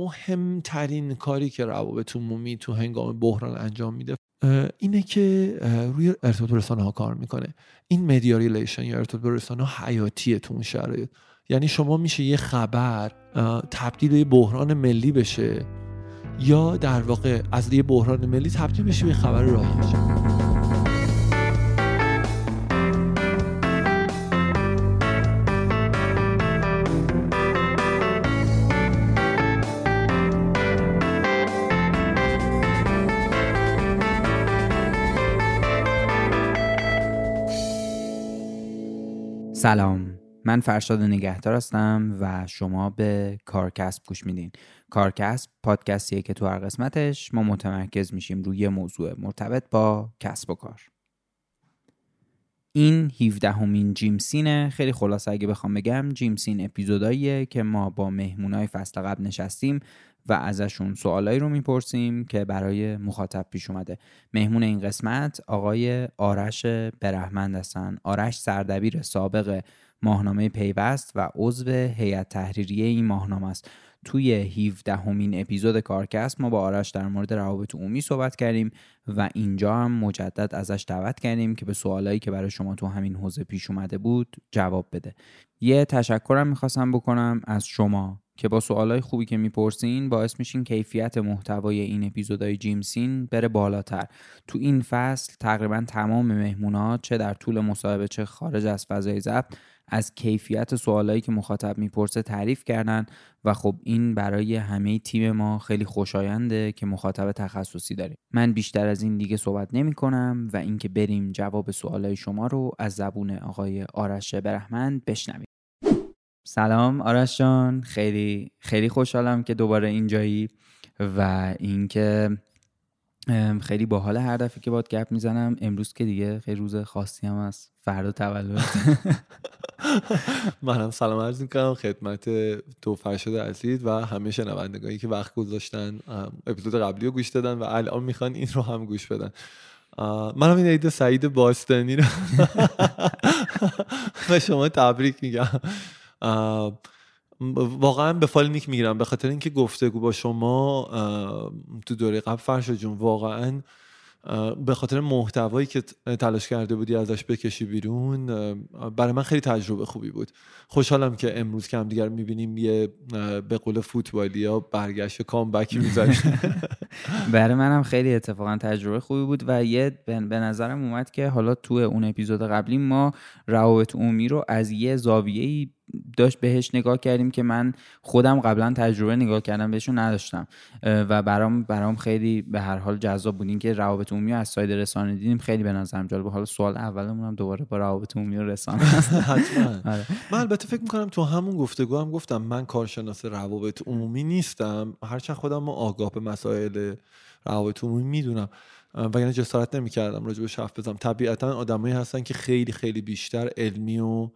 مهمترین کاری که روابط عمومی تو هنگام بحران انجام میده اینه که روی ارتباط رسانه ها کار می‌کنه. این media relation یا ارتباط رسانه ها حیاتیه تو اون شرایط. یعنی شما میشه یه خبر تبدیل به بحران ملی بشه یا در واقع از یه بحران ملی تبدیل بشه به خبر رایج سلام. من فرشاد نگهدار هستم و شما به کارکسب گوش میدین. کارکسب پادکستیه که تو هر قسمتش ما متمرکز میشیم روی موضوع مرتبط با کسب و کار. این 17 همین جیمسینه خیلی خلاصه اگه بخوام بگم جیمسین اپیزوداییه که ما با مهمونای فصل قبل نشستیم. و ازشون سوالایی رو می‌پرسیم که برای مخاطب پیش اومده. مهمون این قسمت آقای آرش برهمند هستن. آرش سردبیر سابق ماهنامه پیوست و عضو هیئت تحریریه این ماهنامه است. توی 17 همین اپیزود کارکست ما با آرش در مورد روابط عمومی صحبت کردیم و اینجا هم مجدد ازش دعوت کردیم که به سوالایی که برای شما تو همین حوزه پیش اومده بود جواب بده. یه تشکرم می‌خواستم بکنم از شما. که با سوالای خوبی که می‌پرسین باعث میشین کیفیت محتوای این اپیزودهای جیمسین بره بالاتر. تو این فصل تقریبا تمام مهمونا چه در طول مصاحبه چه خارج از فضای ضبط از کیفیت سوالایی که مخاطب می‌پرسه تعریف کردن و خب این برای همه تیم ما خیلی خوشاینده که مخاطب تخصصی داریم. من بیشتر از این دیگه صحبت نمی کنم و اینکه بریم جواب سوالای شما رو از زبون آقای آرش برهمند بشنویم. سلام آرش جان. خیلی خیلی خوشحالم که دوباره اینجایی و اینکه خیلی باحال هر دفعه که باد گپ می‌زنم. امروز که دیگه خیلی روز خاصی هم هست. فردا تولد. منم سلام عرض می‌کنم. خدمت تو فرشاد عزیز و همه شنوندگانی که وقت گذاشتن. اپیزود قبلی رو گوش دادن و الان می‌خوان این رو هم گوش بدن. منم این عید سعید باستانی رو به شما تبریک میگم. واقعا به فال نیک می‌گیرم. به خاطر اینکه گفتگو با شما تو دوره قبل فرشاد جون واقعا به خاطر محتوایی که تلاش کرده بودی ازش بکشی بیرون برای من خیلی تجربه خوبی بود. خوشحالم که امروز که هم دیگر می‌بینیم یه به قول فوتبالی ها برگشت کامبکی می‌زنی برای منم خیلی اتفاقا تجربه خوبی بود و یه به نظرم اومد که حالا تو اون اپیزود قبلی ما روابط عمومی رو از یه زاویه‌ای داشت بهش نگاه کردیم که من خودم قبلا تجربه نگاه کردم بهشون نداشتم. و برام برام خیلی به هر حال جذاب بود. اینکه روابط عمومی از ساید رسانه دیدیم خیلی به نظرم جالبه حالا سوال اولمون هم دوباره با روابط عمومی و رسانه آره. من البته فکر می‌کنم تو همون گفتگو هم گفتم من کارشناس روابط عمومی نیستم. هرچند خودم آگاه به مسائل روابط عمومی می‌دونم. وگرنه جسارت نمی‌کردم راجع بهش حرف بزنم. طبیعتا آدمایی هستن که خیلی خیلی بیشتر علمی و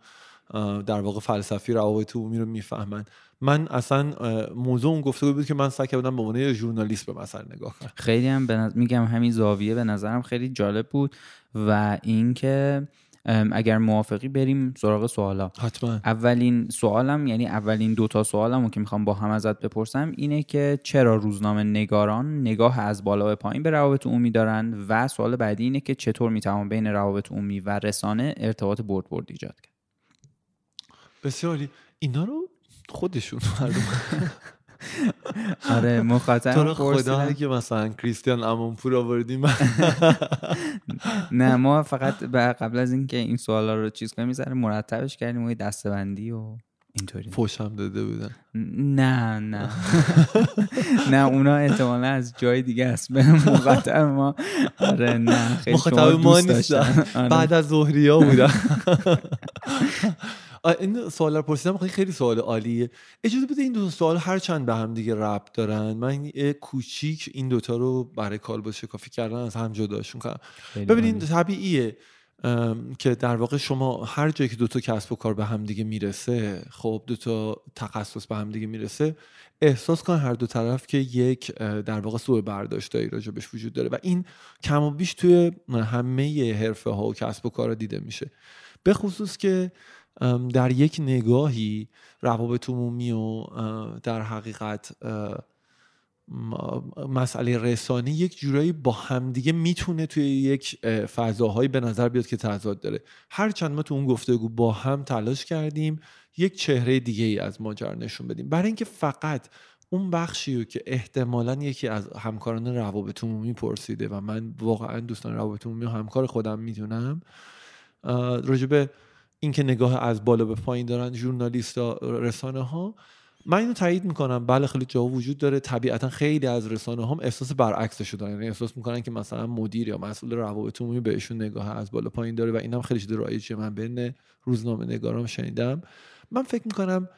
در واقع فلسفی روابط عمومی رو می‌فهمن. من اصلا موضوع اون گفته بود که من سعی کردم به عنوان ژورنالیست به مسئله نگاه کنم. خیلی هم به نظ- میگم همین زاویه به نظرم خیلی جالب بود و اینکه اگر موافقی بریم سراغ سوالا. حتما. اولین سوالم یعنی اولین دوتا سوالم که می‌خوام با هم ازت بپرسم اینه که چرا روزنامه نگاران نگاه از بالا به پایین به روابط عمومی دارن و سوال بعدی اینه که چطور می‌توان بین روابط عمومی و رسانه ارتباط برد برد ایجاد کرد؟ بسیار. اینا رو خودشون مردم آره تو مخاطب رو خدا اگه مثلا کریستیان امونپور آوردیم. نه ما فقط قبل از اینکه این سوالا رو چیز کنیم می‌ذاره مرتبش کردیم و دستبندی و اینطوری. فوشم داده بودن. نه نه. نه اونا احتمالا از جای دیگه است. به مخاطب ما. آره نه خیلی مخاطب ما. نیستن. آره. بعد از ظهریا بودن. آه، این سوال رو پرسیدم خیلی سوال عالیه. اجازه بده این دو سوال هر چند به هم دیگه ربط دارن. من کوچیک این دوتا رو برای کالبد شکافی کردن از هم جداشون کنم. ببینید. طبیعیه که در واقع شما هر جایی که دوتا کسب و کار به هم دیگه می‌رسه خب دوتا تخصص به هم دیگه می‌رسه احساس کن هر دو طرف که یک در واقع سوء برداشتایی راجبش وجود داره و این کم و بیش توی همه حرفه ها و کسب و کار دیده میشه. به خصوص که در یک نگاهی روابط عمومی و در حقیقت مسئله رسانه یک جورایی با همدیگه می‌تونه توی یک اه، فضاهایی به نظر بیاد که تضاد داره. هرچند ما تو اون گفتگو با هم تلاش کردیم یک چهره دیگه ای از ماجرا نشون بدیم. برای اینکه فقط اون بخشی رو که احتمالا یکی از همکاران روابط عمومی پرسیده و من واقعا دوستان روابط عمومی و همکار خودم می‌دونم راجبه اینکه نگاه از بالا به پایین دارن ژورنالیست رسانه ها. من اینو تایید می‌کنم. بله خیلی جا وجود داره. طبیعتا خیلی از رسانه هم احساس برعکسش دارن. یعنی احساس می‌کنن که مثلا مدیر یا مسئول روابط عمومی بهشون نگاه از بالا پایین داره و اینم خیلی چیز رایجه من. بین روزنامه نگارام شنیدم. من فکر می‌کنم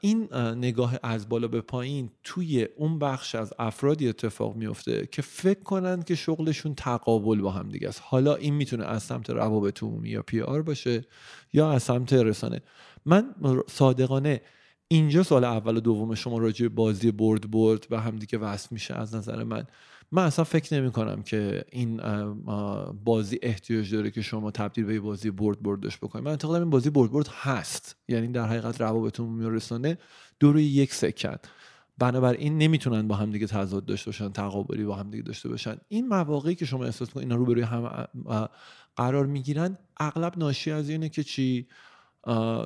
این اه، نگاه از بالا به پایین توی اون بخش از افرادی اتفاق میفته که فکر کنن که شغلشون تقابل با هم دیگه است. حالا این می‌تونه از سمت روابط عمومی یا پی آر باشه یا از سمت رسانه. من صادقانه اینجا سال اول و دوم شما راجع بازی برد برد و همدیگه وصل میشه از نظر من. من اصلا فکر نمی کنم که این بازی احتیاج داره که شما تبدیل به بازی برد بردش بکنید من اعتقادم این بازی برد برد هست. یعنی در حقیقت روابط عمومی رسانه دو روی یک سکن. بنابراین نمی‌تونن با هم دیگه تضاد داشته باشن تقابلی با هم دیگه داشته باشن. این مواقعی که شما احساس کنید اینا روبروی هم اه، اه، قرار می‌گیرن اغلب ناشی از اینه که چی؟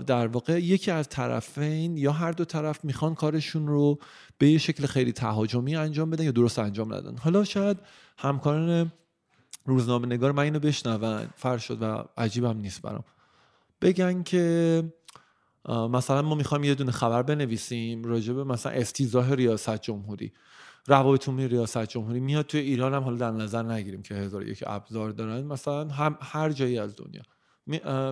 در واقع یکی از طرفین یا هر دو طرف می‌خوان کارشون رو به یه شکل خیلی تهاجمی انجام بدن یا درست انجام ندن. حالا شاید همکاران روزنامه نگار من اینو بشنون. فرش شد و عجیبم نیست برام. بگن که مثلا ما می‌خوایم یه دونه خبر بنویسیم راجع به مثلا افتضاح ریاست جمهوری. روابط عمومی ریاست جمهوری میاد توی ایران هم حالا در نظر نگیریم که هزار یک ابزار دارن. مثلا هم هر جایی از دنیا.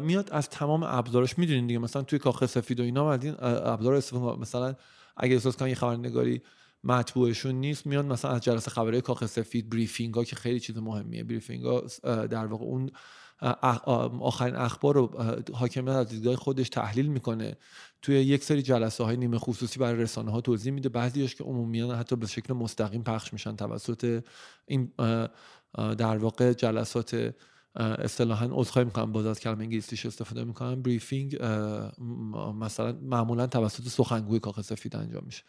میاد از تمام ابزارش می‌دونین دیگه مثلا توی کاخ سفید و اینا از این ابزار استفاده. مثلا اگه احساس کنن یه خبرنگاری مطبوعشون نیست میان مثلا از جلسه خبری کاخ سفید briefing ها که خیلی چیز مهمیه. briefing ها در واقع اون آخرین اخبار رو حاکمیت از دیدگاه خودش تحلیل می‌کنه. توی یک سری جلسه های نیمه خصوصی برای رسانه ها توضیح میده. بعضیش که عمومیان حتی به شکل مستقیم پخش میشن توسط این در واقع جلسات اصطلاحا عذرخواهی می‌کنم باز از کلمه انگلیسیش استفاده می‌کنم. بریفینگ مثلا معمولا توسط سخنگوی کاخ سفید انجام میشه.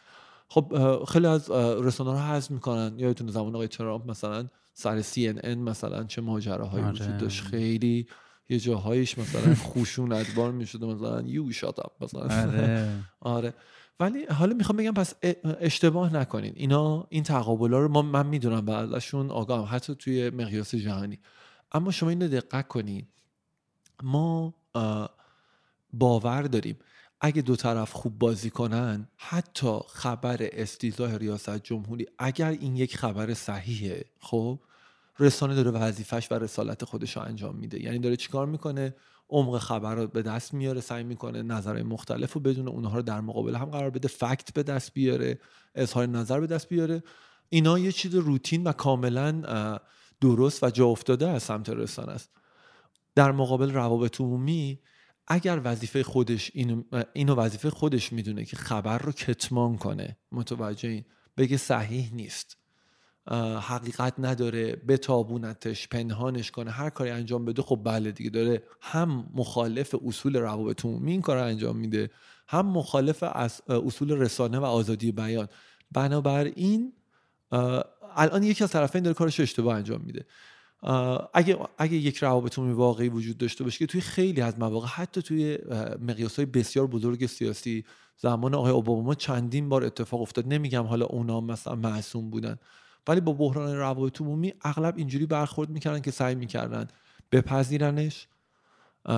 خب خیلی از رسانه ها حذف می‌کنن. یادتون زمان آقای ترامپ مثلا سر CNN مثلا چه ماجراهایی آره. وجود داشت. خیلی یه جاهایش مثلا خشونتبار می‌شده مثلا یو شات اپ مثلا. آره. آره. ولی حالا می‌خوام بگم پس اشتباه نکنین. اینا این تقابل رو ما من می‌دونم و ازشون آگاهم حتی توی مقیاس جهانی. اما شما اینو دقت کنین. ما باور داریم. اگه دو طرف خوب بازی کنن حتی خبر استیزاه ریاست جمهوری اگر این یک خبر صحیحه خب رسانه داره وظیفش و رسالت خودش رو انجام میده. یعنی داره چیکار می‌کنه؟ عمق خبر رو به دست میاره سعی می‌کنه نظرهای مختلف رو بدون اونها رو در مقابل هم قرار بده فکت به دست بیاره اظهار نظر به دست بیاره. اینا یه چیز روتین و کاملا درست و جا افتاده از سمت رسانه است. در مقابل روابط عمومی اگر وظیفه خودش اینو, اینو وظیفه خودش می‌دونه که خبر رو کتمان کنه متوجه این بگه صحیح نیست. حقیقت نداره بتابونتش پنهانش کنه هر کاری انجام بده خب بله دیگه داره هم مخالف اصول روابط عمومی این کار رو انجام میده هم مخالف اصول رسانه و آزادی بیان. بنابراین الان یکی از طرفین داره کارش اشتباه انجام میده. اگه اگه یک روابط عمومی واقعی وجود داشته باشه که توی خیلی از مواقع حتی توی مقیاس های بسیار بزرگ سیاسی زمان آقای اوباما چندین بار اتفاق افتاد. نمیگم حالا اونا مثلا معصوم بودن ولی با بحران روابط عمومی اغلب اینجوری برخورد می‌کردن که سعی می‌کردن بپذیرنش.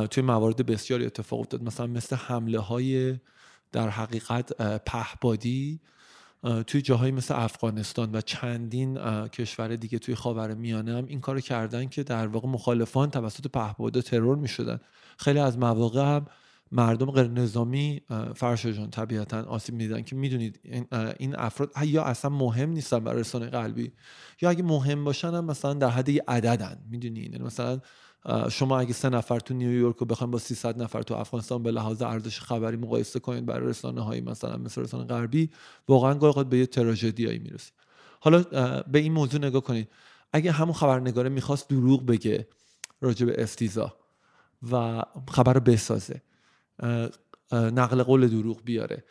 توی موارد بسیاری اتفاق افتاد. مثلا مثل حمله های در حقیقت پهبادی توی جاهایی مثل افغانستان و چندین کشور دیگه توی خاور میانه هم این کارو کردن که در واقع مخالفان توسط پهپادا ترور می‌شدن. خیلی از مواقع هم مردم غیر نظامی فرش جان طبیعتا آسیب میدن که می‌دونید این افراد یا اصلا مهم نیستن برای رسانه قلبی یا اگه مهم باشن هم مثلا در حد یه عددن. می‌دونید یعنی مثلا شما اگه سه نفر تو نیویورک رو بخواید با 300 نفر تو افغانستان به لحاظ ارزش خبری مقایسه کنید برای رسانه هایی مثلا مثل رسانه غربی واقعا گاهی به یه تراژدیایی می‌رسه. حالا به این موضوع نگاه کنید. اگه همون خبرنگاره می‌خواست دروغ بگه راجع به افتیزا و خبر بسازه نقل قول دروغ بیاره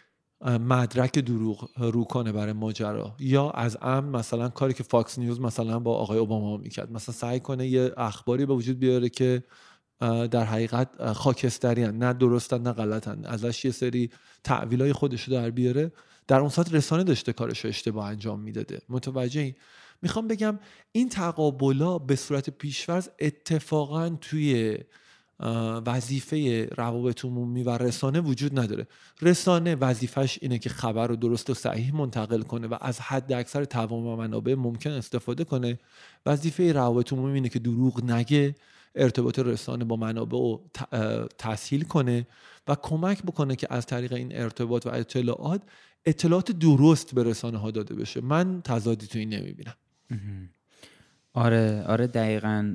مدرک دروغ رو کنه برای ماجرا. یا از امن مثلا کاری که فاکس نیوز مثلا با آقای اوباما می‌کرد. مثلا سعی کنه یه اخباری به وجود بیاره که در حقیقت خاکستری. نه درستن نه غلطن. ازش یه سری تعویلای خودش در بیاره. در اون ساعت رسانه داشته کارش اشتباه انجام می‌داده. متوجه می‌خوام بگم این تقابلا به صورت پیشورز اتفاقا توی وظیفه روابط عمومی و رسانه وجود نداره. رسانه وظیفش اینه که خبر رو درست و صحیح منتقل کنه و از حد اکثر توام و منابع ممکن استفاده کنه. وظیفه روابط عمومی اینه که دروغ نگه ارتباط رسانه با منابع رو تسهیل کنه و کمک بکنه که از طریق این ارتباط و اطلاعات اطلاعات درست به رسانه ها داده بشه. من تضادی تو این نمی‌بینم. آره آره دقیقا.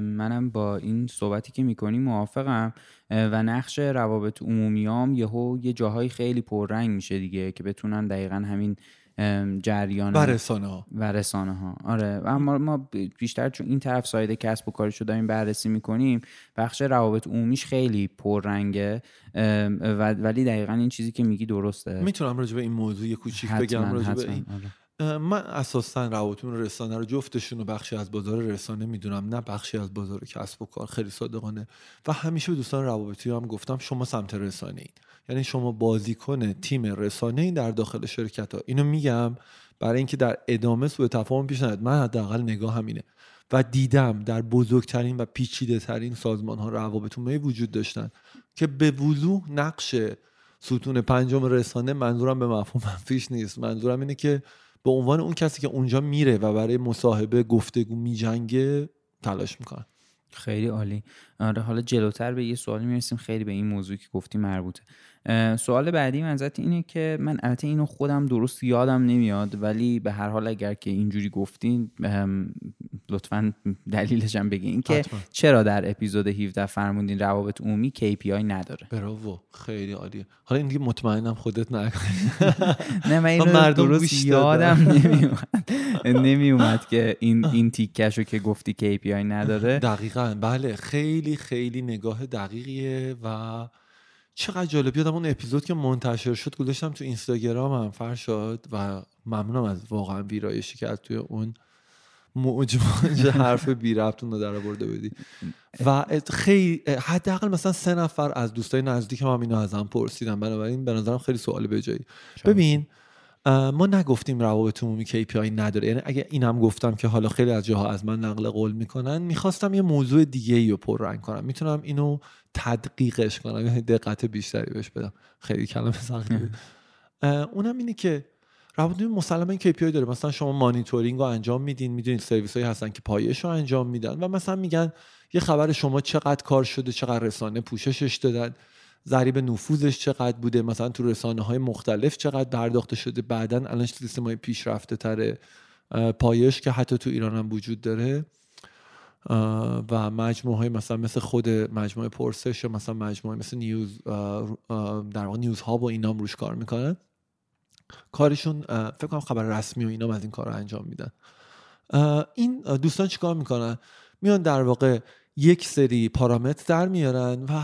منم با این صحبتی که می‌کنی موافقم. و نقش روابط عمومیام یهو یه جاهای خیلی پررنگ میشه دیگه که بتونن دقیقا همین جریان و رسانه ها و رسانه ها آره. اما ما بیشتر چون این طرف سایده کسب و کارشو داریم بررسی می‌کنیم بخش روابط عمومیش خیلی پررنگه. ولی دقیقا این چیزی که میگی درسته. می‌تونم راجع به این موضوع یه کوچیک بگم راجع به این آره. من اساسا روابطون رسانه رو جفتشون رو بخشی از بازار رسانه می‌دونم نه بخشی از بازار کسب و کار خیلی صادقانه. و همیشه به دوستان روابطی هم گفتم شما سمت رسانه این یعنی شما بازیکن تیم رسانه این در داخل شرکت ها. اینو میگم برای اینکه در ادامه سوء تفاهم پیش نیاد. من حداقل نگاه همینه. و دیدم در بزرگترین و پیچیده ترین سازمان ها روابط وجود داشتن که به وضوح نقش ستون پنجم رسانه منظورم به مفهوم منفیش نیست. منظورم اینه که به عنوان اون کسی که اونجا میره و برای مصاحبه گفتگو میجنگه تلاش می‌کنن خیلی عالی. آره حالا جلوتر به یه سوالی می‌رسیم. خیلی به این موضوع که گفتی مربوطه. سوال بعدی منظرت اینه که من البته اینو خودم درست یادم نمیاد ولی به هر حال اگر که اینجوری گفتین لطفا دلیلش هم بگین که چرا در اپیزود 17 فرمودین روابط عمومی KPI نداره؟ براوو خیلی عالیه. حالا این دیگه مطمئنم خودت نه نه من اینو درست یادم نمیومد نمیومد که این این تیکشو که گفتی KPI نداره. دقیقا. بله خیلی خیلی نگاه دقیقیه و چقدر جالب. یادم اون اپیزود که منتشر شد گذاشتم تو اینستاگرام هم فرشاد و ممنونم از واقعا ویرایشی که از توی اون موج حرف بی ربطون رو در برده بودی. و خیلی حداقل مثلا سه نفر از دوستای نزدیک هم اینو ازم پرسیدن. بنابراین به نظرم خیلی سوال به جایی. ببین ما نگفتیم روابط عمومی KPI نداره. یعنی اگه اینم گفتم که حالا خیلی از جاها از من نقل قول می‌کنن می‌خواستم یه موضوع دیگه ای رو پررنگ کنم. می‌تونم اینو تدقیقش کنم. یعنی دقت بیشتری بهش بدم. خیلی کلمه سختی اونم اینه که روابط مسلما این KPI داره. مثلا شما مانیتورینگ رو انجام میدین می‌دونید سرویس هایی هستن که پایش رو انجام میدن و مثلا میگن یه خبر شما چقدر کار شده چقدر رسانه پوششش دادن ضریب نفوذش چقدر بوده مثلا تو رسانه های مختلف چقدر پرداخته شده. بعدا الان سیستم های پیشرفته تره پایش که حتی تو ایران هم وجود داره. و مجموعه های مثلا مثل خود مجموعه پرسش یا مثلا مجموعه مثل news در واقع news ها و اینا هم روش کار می‌کنن. کارشون فکر کنم خبر رسمی و اینا از این کار رو انجام میدن. این دوستان چیکار می‌کنن؟ میان در واقع یک سری پارامتر در میارن و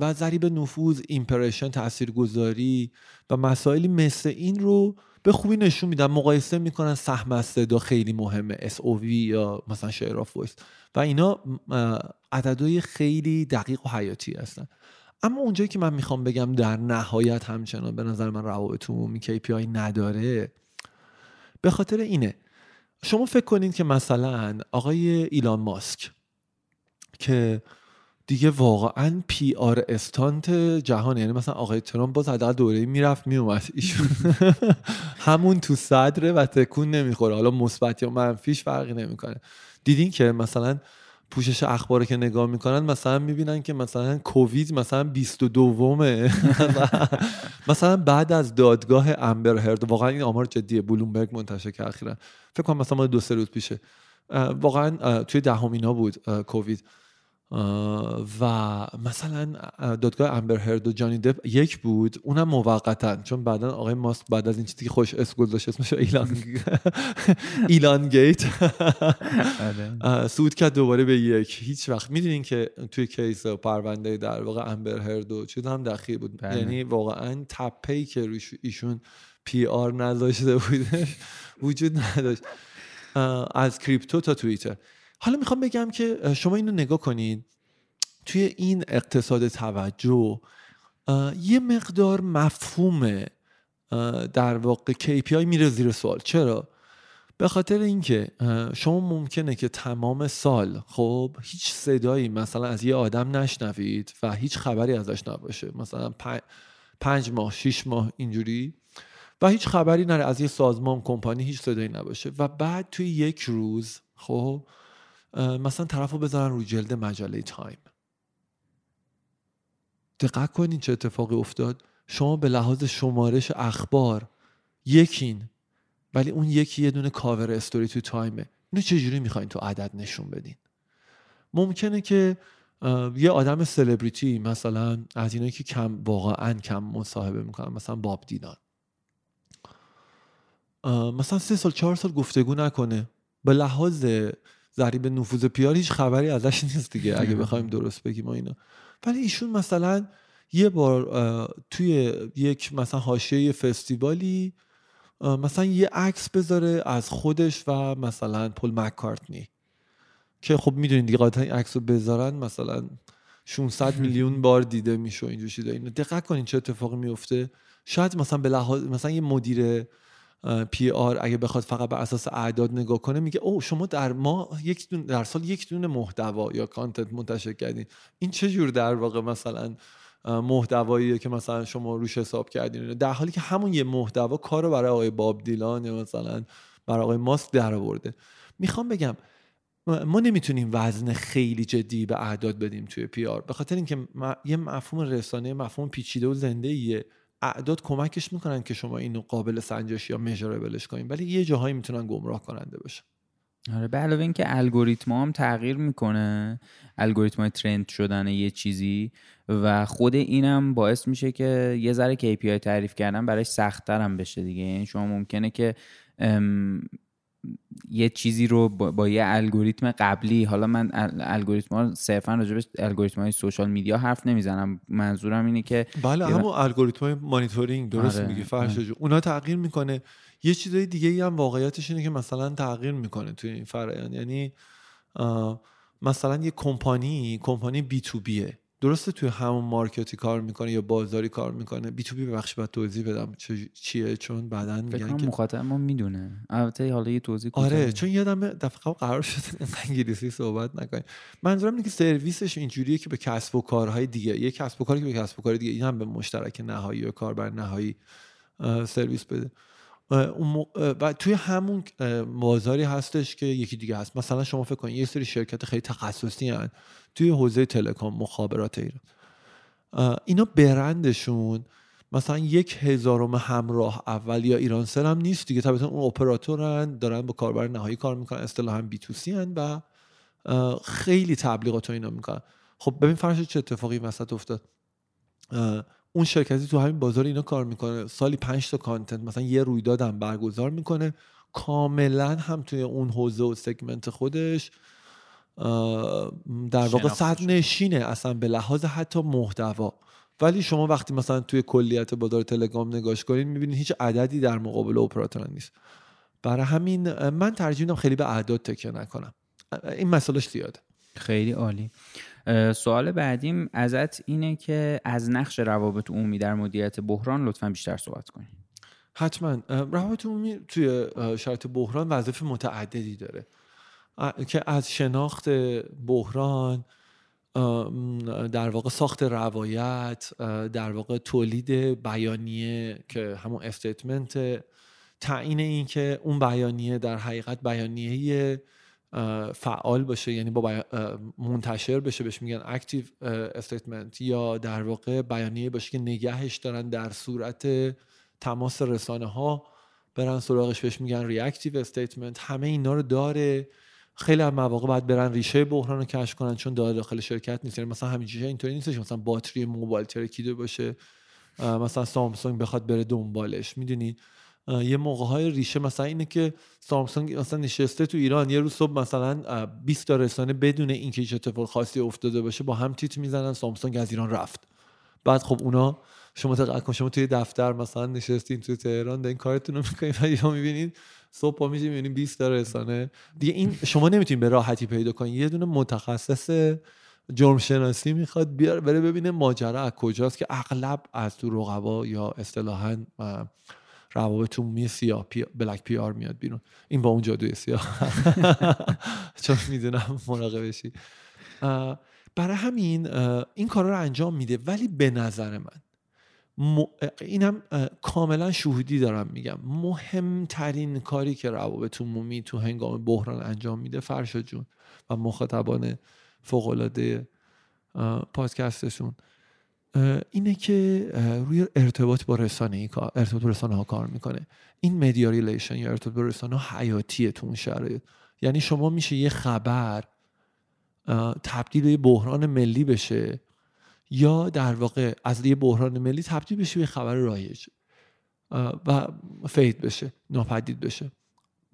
و ضریب نفوذ impression تاثیرگذاری و مسائلی مثل این رو به خوبی نشون میدن. مقایسه می‌کنن سهم از صدا خیلی مهمه SOV یا مثلا share voice و اینا عددهای خیلی دقیق و حیاتی هستن. اما اونجایی که من می‌خوام بگم در نهایت همچنان به نظر من روابط عمومی KPI نداره به خاطر اینه. شما فکر کنید که مثلا آقای ایلان ماسک که دیگه واقعا پی آر استانت جهان یعنی مثلا آقای ترامپ باز حداقل دوره می‌رفت میومد ایشون. همون تو صدره و تکون نمی‌خوره. حالا مثبت یا منفیش فرقی نمی‌کنه. دیدین که مثلا پوشش اخبار که نگاه می‌کنن مثلا می‌بینن که مثلا کووید مثلا 22 دومه. مثلا بعد از دادگاه امبر هرد واقعا این آمار جدیه بلومبرگ منتشر کرد اخیرا. فکر کنم مثلا دو سه روز پیشه. واقعا توی دهمینا بود کووید. و مثلا اه، دادگاه امبر هرد و جانی دپ یک بود اونم موقتا. چون بعدا آقای ماسک بعد از این چیزی که خوش اسم گذاشت اسمش ایلان Elongate. آره. صعود کرد دوباره به یک. هیچ وقت. می‌دونین که توی case پرونده در واقع امبر هرد و چیز هم دخیل بود. بله. یعنی واقعا تپه‌ای که روش ایشون PR نذاشته بودش وجود نداشت. از crypto تا توییتر. حالا می‌خوام بگم که شما اینو نگاه کنید. توی این اقتصاد توجه یه مقدار مفهوم در واقع KPI میره زیر سوال. چرا؟ به خاطر اینکه شما ممکنه که تمام سال خب هیچ صدایی مثلا از یه آدم نشنوید و هیچ خبری ازش نباشه. مثلا پنج ماه شیش ماه اینجوری. و هیچ خبری نره از یه سازمان کمپانی هیچ صدایی نباشه. و بعد توی یک روز خب مثلا طرف رو بذارن رو جلد مجله تایم. دقت کنین چه اتفاقی افتاد. شما به لحاظ شمارش اخبار یکین ولی اون یکی یه دونه کاور استوری تو تایمه. اینو چجوری می‌خواین تو عدد نشون بدین؟ ممکنه که یه آدم سلبریتی مثلا از اینایی که کم واقعا کم مصاحبه می‌کنن مثلا باب دیدن مثلا سه سال چهار سال گفتگو نکنه. به لحاظ ضریب نفوذ پیار هیچ خبری ازش نیست دیگه اگه بخوایم درست بگیم و اینا. ولی ایشون مثلا یه بار توی یک مثلا حاشیه فستیوالی مثلا یه عکس بذاره از خودش و مثلا پل مکارتنی. که خب می‌دونید دیگه قاعدتا این عکس رو بذارن مثلا 600 میلیون بار دیده میشه و اینجور چیزا. اینو دقت کنین چه اتفاقی میفته شاید مثلا به لحاظ مثلا یه مدیر پی آر اگه بخواد فقط بر اساس اعداد نگاه کنه میگه او شما در ما یک دون در سال یک دونه محتوا یا کانتنت منتشر کردین. این چه جور در واقع مثلا اه، محتواییه که مثلا شما روش حساب کردین؟ در حالی که همون یه محتوا کار رو برای آقای باب دیلان یا مثلا برای آقای ماسک در آورده می‌خوام بگم ما نمی‌تونیم وزن خیلی جدی به اعداد بدیم توی پی آر به خاطر اینکه یه مفهوم رسانه مفهوم پیچیده و زنده ایه اعداد کمکش می‌کنن که شما اینو قابل سنجش یا مژربلش کنین ولی یه جاهایی می‌تونن گمراه کننده باشن آره به علاوه اینکه الگوریتم هم تغییر می‌کنه الگوریتم های ترند شدن یه چیزی و خود اینم باعث میشه که یه ذره KPI تعریف کردن براش سختتر هم بشه دیگه. یعنی شما ممکنه که یه چیزی رو با, با یه الگوریتم قبلی حالا من ال- الگوریتم ها صرفا راجبش الگوریتم های سوشال میدیا حرف نمی‌زنم. منظورم اینه که بله همون الگوریتم های مانیتورینگ درست آره، میگی فرش آره. جو اونا تغییر می‌کنه. یه چیزای دیگه ای هم واقعیتش اینه که مثلا تغییر می‌کنه توی این فرآیند. یعنی مثلا یه کمپانی کمپانی بی تو بیه. درسته توی همون مارکتی کار می‌کنه یا بازاری کار می‌کنه؟ بی تو بی ببخش باید توضیح بدم چیه؟ چون بعدا میگن که مخاطب ما می‌دونه. البته حالا یه توضیح آره. چون یادم دفعه قرار شد انگلیسی صحبت نکنیم. منظورم اینه که سرویسش اینجوریه که به کسب و کارهای دیگه یه کسب و کاری که به کسب و کار دیگه این هم به مشترک نهایی یا کاربر نهایی سرویس بده. و توی همون بازاری هستش که یکی دیگه هست. مثلا شما فکر کنید یه سری شرکت خیلی تخصصی هن توی حوزه تلکام مخابرات ایران. اینا برندشون مثلا یک هزارم همراه اول یا ایرانسل هم نیست دیگه. طبعا اون اپراتورن دارن با کاربر نهایی کار می‌کنن اصطلاحا بی تو سی هن و خیلی تبلیغات و اینا می‌کنن. خب ببین فرش چه اتفاقی وسط افتاد. اون شرکتی تو همین بازار اینا کار می‌کنه. سالی پنج تا کانتنت مثلا یه رویداد هم برگزار می‌کنه. کاملا هم توی اون حوزه و سگمنت خودش در واقع صد. نشینه اصلا به لحاظ حتی محتوا. ولی شما وقتی مثلا توی کلیت بازار تلگرام نگاش کنید می‌بینید هیچ عددی در مقابل اپراتور نیست. برای همین من ترجیح میدم خیلی به اعداد تکیه نکنم. این مسئلهش زیاده. خیلی عالی. سوال بعدیم ازت اینه که از نقش روابط عمومی در مدیریت بحران لطفا بیشتر صحبت کنی. حتما. روابط عمومی توی شرایط بحران وظایف متعددی داره. که از شناخت بحران در واقع ساخت روایت در واقع تولید بیانیه که همون استیتمنت تعیین این که اون بیانیه در حقیقت بیانیه فعال باشه یعنی با منتشر بشه بهش میگن active statement یا در واقع بیانیه باشه که نگهش دارن در صورت تماس رسانه ها برن سراغش بهش میگن reactive statement همه اینا رو داره. خیلی از مواقع باید برن ریشه بحران رو کشف کنن چون داره داخل شرکت نیست. یعنی مثلا همین چیزا اینطوری نیستش. مثلا باتری موبایل ترکیده باشه. مثلا سامسونگ بخواد بره دنبالش. می‌دونی؟ یه موقع های ریشه مثلا اینه که سامسونگ مثلا نشسته تو ایران یه روز صبح مثلا اه، 20 تا رسانه بدون اینکه هیچ اتفاق خاصی افتاده باشه با هم تیت می‌زنن سامسونگ از ایران رفت. بعد خب اونا شما کن شما توی دفتر مثلا نشستین تو تهران دارین کارتون رو می‌کنین و یا می‌بینید صبح پا میشه می‌بینید 20 تا رسانه. دیگه این شما نمی‌تونین به راحتی پیدا کنین. یه دونه متخصص جرم شناسی می‌خواد بیار بره ببینه ماجرا از کجاست که اغلب از تو رقبا یا اصطلاحا روابط عمومی سیاه پی... بلک پی آر میاد بیرون. این با اون جادوی سیاه. چون می‌دونم مراقب بشی. اه، برای همین این کارا رو انجام میده. ولی به نظر من م... اینم کاملا شهودی دارم میگم. مهمترین کاری که روابط عمومی تو هنگام بحران انجام میده فرشاد جون و مخاطبان فوقالعاده پادکستشون. اینه که روی ارتباط با رسانه ای کار ارتباط با رسانه ها کار می‌کنه. این media relation یا ارتباط با رسانه ها حیاتیه تو اون شرایط. یعنی شما میشه یه خبر تبدیل به یه بحران ملی بشه یا در واقع از یه بحران ملی تبدیل بشه به خبر رایج و fade بشه ناپدید بشه.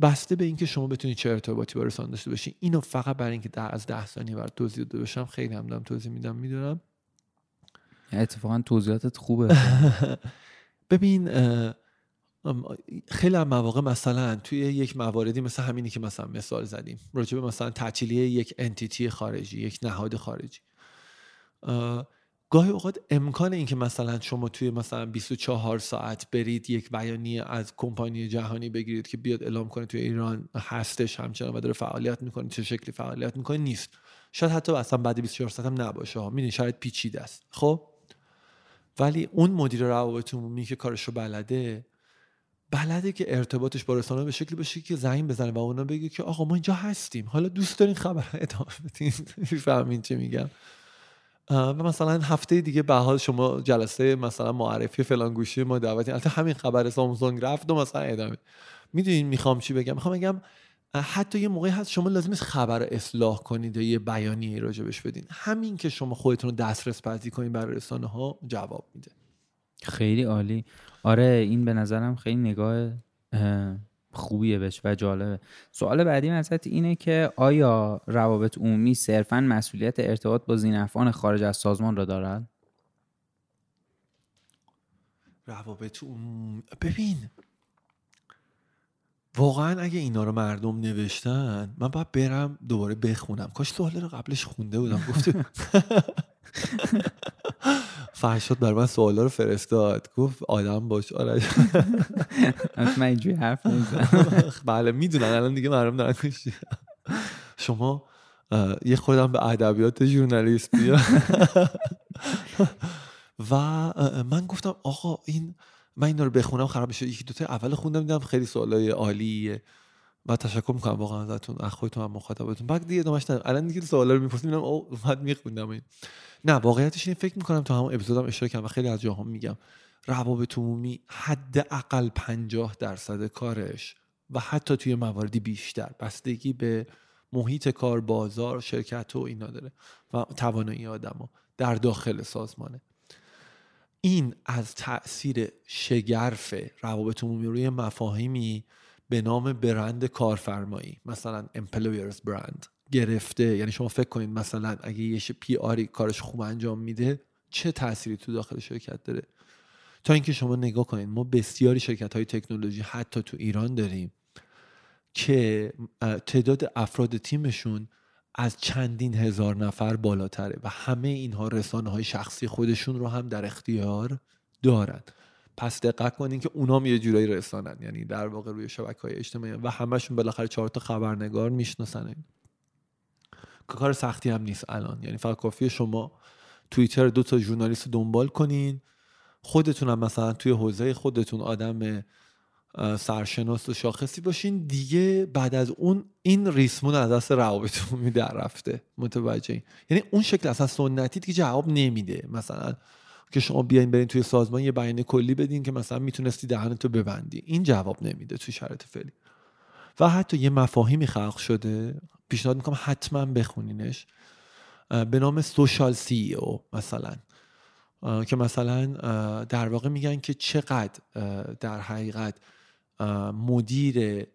بسته به اینکه شما بتونید چه ارتباطی با رسانه داشته باشین اینو فقط برای اینکه از ده ثانیه برات توضیح داده باشم خیلی هم دارم توضیح میدم می‌دونم. اتفاقا توضیحاتت خوبه. ببین خیلی از مواقع مثلا توی یک مواردی مثل همینی که مثلا مثال زدیم راجع به مثلا تعطیلی یک انتیتی خارجی یک نهاد خارجی. اه، گاهی اوقات امکان این که مثلا شما توی مثلا 24 ساعت برید یک بیانیه از کمپانی جهانی بگیرید که بیاد اعلام کنه توی ایران هستش همچنان و داره فعالیت می‌کنه چه شکلی فعالیت می‌کنه نیست. شاید حتی اصلا بعد 24 ساعت هم نباشه می‌دونی شاید پیچیده است. خب؟ ولی اون مدیر روابط عمومی که کارشو بلده بلده که ارتباطش با رسانه به شکلی باشه که زنگ بزنه و اونا بگه که آقا ما اینجا هستیم. حالا دوست دارین خبر ادامه بدین. می‌فهمین چه میگم. و مثلا هفته دیگه به حال شما جلسه مثلا معرفی فلان گوشی ما دعوتی البته همین خبر سامسونگ رفت و مثلا ادامه. می‌دونین می‌خوام چی بگم؟ می‌خوام بگم حتی یه موقعی هست شما لازم نیست خبر اصلاح کنید و یه بیانیه راجبش بدین. همین که شما خودتون رو دسترس پذیر کنید برای رسانه ها جواب میده. خیلی عالی. آره این به نظرم خیلی نگاه اه، خوبیه بهش و جالبه. سوال بعدی ازت اینه که آیا روابط عمومی صرفا مسئولیت ارتباط با زینفعان خارج از سازمان را دارد؟ روابط عمومی ببین واقعا اگه اینا رو مردم نوشتن من باید برم دوباره بخونم. کاش سوال رو قبلش خونده بودم گفت فرشاد برای من سوالا رو فرستاد. گفت آدم باش. آره. من اینجوری حرف نمی‌زنم. بله می‌دونن. الان دیگه مردم دارن شما یه خودم به ادبیات ژورنالیست بیا و من گفتم آقا این من اینا رو بخونم خراب میشه. یکی دوتا اول خوندم دیدم خیلی سوالای عالیه. و تشکر می‌کنم واقعا ازتون از خودتون هم مخاطبتون بعد دیگه ندادم. الان دیگه سوالا رو می‌پرسیم می‌بینم او بعد میخوندم این. نه واقعیتش این فکر می‌کنم تا همون اپیزودم اشاره کردم و خیلی از جاها میگم. روابط عمومی حداقل 50 درصد کارش و حتی توی مواردی بیشتر. بستگی به محیط کار بازار شرکت و اینا داره و توانایی آدما در داخل سازمانه. این از تاثیر شگرف روابط عمومی روی مفاهیمی به نام برند کارفرمایی مثلا employer's brand گرفته. یعنی شما فکر کنید مثلا اگه یه PR ی کارش خوب انجام میده چه تأثیری تو داخل شرکت داره؟ تا اینکه شما نگاه کنید ما بسیاری شرکت های تکنولوژی حتی تو ایران داریم که تعداد افراد تیمشون از چندین هزار نفر بالاتره و همه اینها رسانه های شخصی خودشون رو هم در اختیار دارن. پس دقت کنین که اونام یه جورایی رسانن یعنی در واقع روی شبکه های اجتماعی و همشون بالاخره چهار تا خبرنگار می‌شناسن. کار سختی هم نیست الان. یعنی فقط کافیه شما توییتر دو تا ژورنالیست دنبال کنین. خودتون هم مثلا توی حوزه خودتون آدم سرشناس و شاخصی باشین. دیگه بعد از اون این ریسمون از دست روابطتون می در رفته. متوجه یعنی اون شکل اصلا سنتی که جواب نمیده مثلا که شما بیاین برین توی سازمان یه بیان کلی بدین که مثلا می‌تونستی دهنتو ببندی. این جواب نمیده توی شرایط فعلی. و حتی یه مفاهیمی خلق شده. پیشنهاد می‌کنم حتما بخونینش. به نام سوشال سی او مثلا. که مثلا در واقع میگن که چقدر در حقیقت مدیر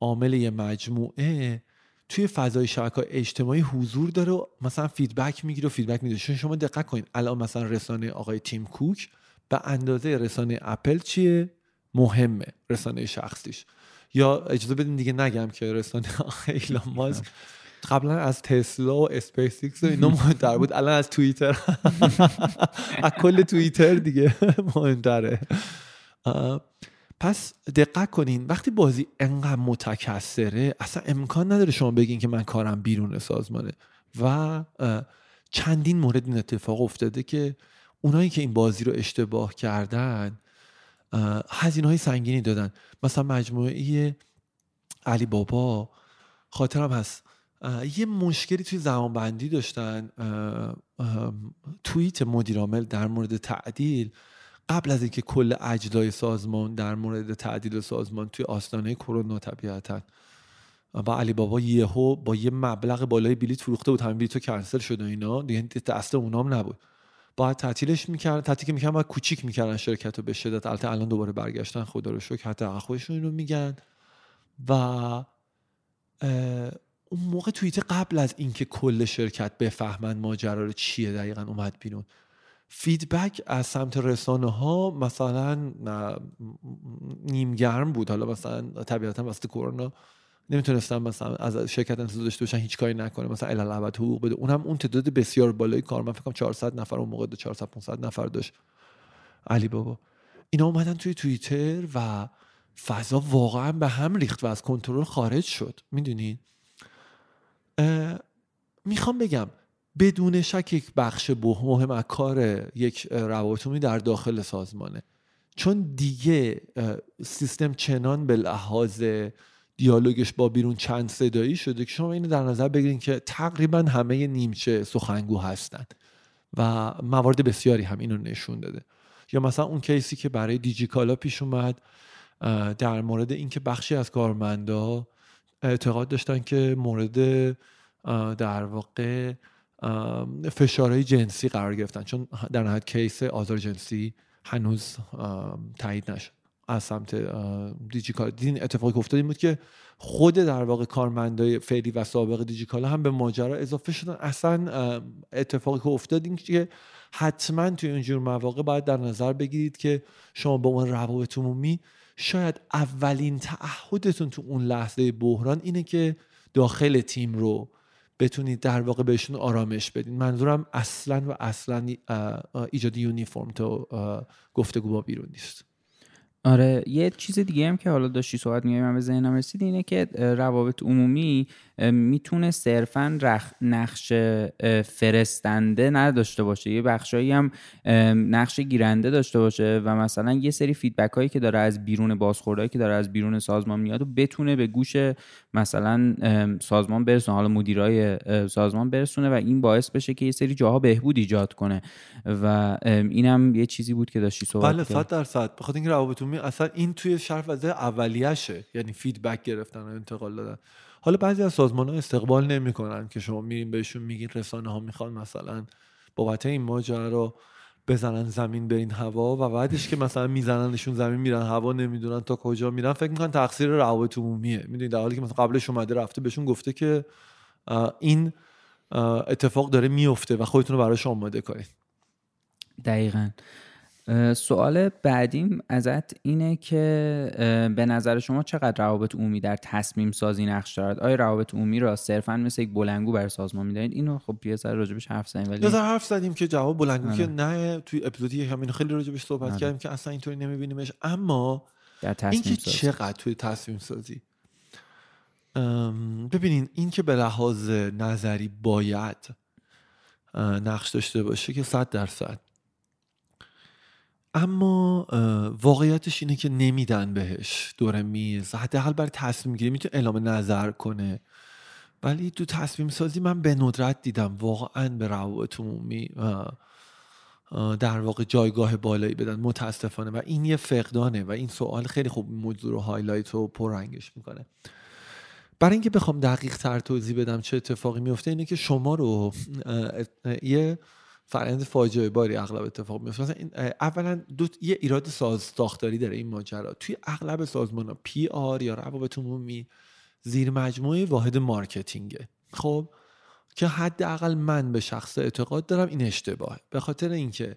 عامل یه مجموعه توی فضای شبکه اجتماعی حضور داره و مثلا feedback می‌گیره و feedback میده. شما دقت کنید الان مثلا رسانه آقای تیم کوک به اندازه رسانه اپل چیه؟ مهمه رسانه شخصیش. یا اجازه بدین دیگه نگم که رسانه آقای ایلان ماسک قبلا از تسلا و اسپیس ایکس و اینا مهمتر بود. الان از توییتر. از کل توییتر دیگه مهمتره. پس دقت کنین وقتی بازی انقدر متکثره اصلا امکان نداره شما بگین که من کارم بیرون سازمانه. و چندین مورد این اتفاق افتاده که اونایی که این بازی رو اشتباه کردن هزینه های سنگینی دادن. مثلا مجموعه علی بابا خاطرم هست. یه مشکلی توی زمانبندی داشتن. توییت مدیرامل در مورد تعدیل. قبل از اینکه کل اجزای سازمان در مورد تعدیل سازمان توی آستانه کرونا طبیعتا و علی بابا یهو با یه مبلغ بالای بلیت فروخته بود. همین بلیتو کنسل شده اینا. دیگه دست اونام نبود. باید تعطیلش می‌کردن تعطیلی که می‌کردن باید کوچیک می‌کردن شرکت رو به شدت. البته الان دوباره برگشتن. خدا رو شکر. حتی خودشون اینو میگن. و اون موقع توییت قبل از اینکه کل شرکت بفهمن ماجرا رو چیه دقیقا اومد بیرون. فیدبک از سمت رسانه ها مثلا نیمگرم بود. حالا مثلا طبیعتا واسه کرونا نمی‌تونستم مثلا از شرکت انتظار داشته باشن هیچ کاری نکنه. مثلا الالعبت حقوق بده. اونم اون تعداد بسیار بالای کار. من فکر کنم 400 نفر اون موقع 400 500 نفر داشت. علی بابا. اینا اومدن توی توییتر و فضا واقعا به هم ریخت و از کنترل خارج شد. می‌دونید می‌خوام بگم بدون شک یک بخش مهم از کار یک روابط در داخل سازمانه. چون دیگه سیستم چنان به لحاظ دیالوگش با بیرون چند صدایی شده که شما اینو در نظر بگیرید که تقریبا همه نیمچه سخنگو هستند و موارد بسیاری هم اینو نشون داده. یا مثلا اون کیسی که برای دیجیکالا پیش اومد در مورد اینکه بخشی از کارمندا اعتقاد داشتن که مورد در واقع فشارهای جنسی قرار گرفتن. چون در نهایت کیس آزار جنسی هنوز تایید نشد. از سمت دیجیکال دیدین اتفاقی که افتاد این بود که خود در واقع کارمندای فعلی و سابق دیجیکالا هم به ماجرا اضافه شدن. اصلا اتفاقی که افتاد این که حتما توی اینجور مواقع باید در نظر بگیرید که شما به عنوان روابط عمومی شاید اولین تعهدتون تو اون لحظه بحران اینه که داخل تیم رو بتونید در واقع بهشون آرامش بدین. منظورم اصلا و اصلا ایجاد یونیفرم تو گفتگو با بیرون نیست. آره یه چیز دیگه هم که حالا داشتی صحبت میگه من به ذهنم رسید اینه که روابط عمومی می‌تونه صرفا نقش فرستنده نداشته باشه. یه بخشایی هم نقش گیرنده داشته باشه و مثلا یه سری feedback هایی که داره از بیرون بازخوردهایی که داره از بیرون سازمان میاد و بتونه به گوش مثلا سازمان برسونه. حالا مدیرای سازمان برسونه و این باعث بشه که یه سری جاها بهبود ایجاد کنه. و اینم یه چیزی بود که داشتی صحبت بله 100 درصد. بخاطر اینکه روابط عمومی اصلا این توی شرح وظایف اولیشه یعنی feedback گرفتن و انتقال دادن. حالا بعضی از سازمان ها استقبال نمی‌کنن که شما میرین بهشون میگین رسانه ها می‌خوان مثلا بابت این ماجرا رو بزنن زمین برین هوا و بعدش که مثلا میزننشون زمین میرن هوا نمی‌دونن تا کجا میرن فکر می‌کنن تقصیر روابط عمومیه می‌دونید در حالی که مثلا قبلش اومده رفته بهشون گفته که این اتفاق داره میفته و خودتون رو براش آماده کنید دقیقا. سوال بعدیم ازت اینه که به نظر شما چقدر روابط عمومی در تصمیم سازی نقش دارد؟ آیا روابط عمومی را صرفا مثل یک بلنگو بر سازمان می‌دانید اینو خب یه ذره راجبش حرف زدیم ولی یه حرف زدیم که جواب بلنگو که نه توی اپیزودی همین خیلی راجبش صحبت کردیم که اصلا اینطوری نمیبینیمش. اما در تصمیم اینکه چقدر توی تصمیم سازی. ببینین این که به لحاظ نظری باید نقش داشته باشه که صد درصد. اما واقعیتش اینه که نمیدن بهش دور میز. حداقل برای تصمیم گیری می‌تونه اعلام نظر کنه. ولی تو تصمیم سازی من به ندرت دیدم. واقعا به روابط عمومی در واقع جایگاه بالایی بدن. متاسفانه. و این یه فقدانه و این سوال خیلی خوب موضوع رو highlight و پررنگش می‌کنه. برای اینکه بخوام دقیق تر توضیح بدم چه اتفاقی میفته اینه که شما رو یه فرآیند فاجعه باری اغلب اتفاق میفته مثلا اولا دو یه ایراد ساز ساختاری داره این ماجرا. توی اغلب سازمان ها PR یا روابط عمومی زیر مجموعه واحد marketing ه. خب؟ که حداقل من به شخصه اعتقاد دارم این اشتباهه. به خاطر اینکه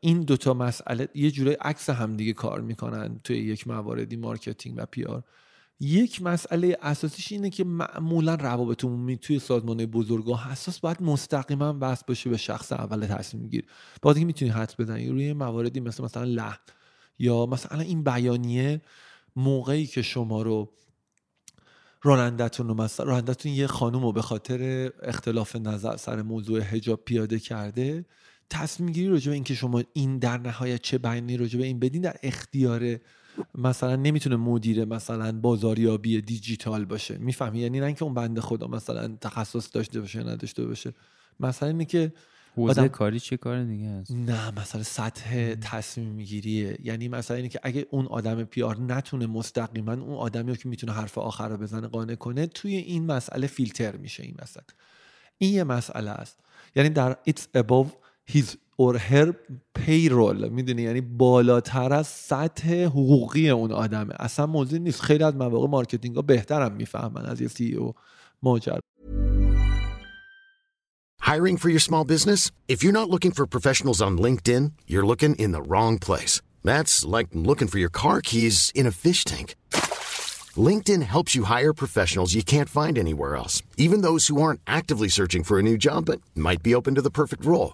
این دوتا مسئله یه جورایی عکس همدیگه کار می‌کنن توی یک مواردی marketing و PR یک مسئله اساسیش اینه که معمولا روابط عمومی توی سازمان بزرگا حساس باید مستقیما وصل باشه به شخص اول تصمیم گیر. باید که می‌تونی حدس بزنی روی مواردی مثل مثلا لحن یا مثلا این بیانیه موقعی که شما رو رانندتون رو مثلا رانندتون یه خانم رو به خاطر اختلاف نظر سر موضوع حجاب پیاده کرده تصمیم گیری راجع به اینکه شما این در نهایت چه بیانی راجع به این بدین در اختیار مثلا نمی‌تونه مدیر مثلا بازاریابی دیجیتال باشه. می‌فهمی؟ یعنی نه اینکه اون بنده خدا مثلا تخصص داشته باشه یا نداشته باشه. مثلا اینه که حوزه کاری چه کار دیگه است؟ نه مثلا سطح تصمیم‌گیریه. یعنی مثلا اینه که اگه اون آدم PR نتونه مستقیما اون آدمی که می‌تونه حرف آخر رو بزنه قانع کنه توی این مسئله fail تر میشه این مثلا این یه مسئله است. یعنی در it's above his or her payroll میدونی یعنی بالاتر از سطح حقوقی اون آدمه اصلا موضوع نیست خیلی از مواقع مارکتینگ ها بهترم میفهمن از یه سی او ماجر Hiring for your small business? If you're not looking for professionals on LinkedIn, you're looking in the wrong place. That's like looking for your car keys in a fish tank. LinkedIn helps you hire professionals you can't find anywhere else, even those who aren't actively searching for a new job but might be open to the perfect role.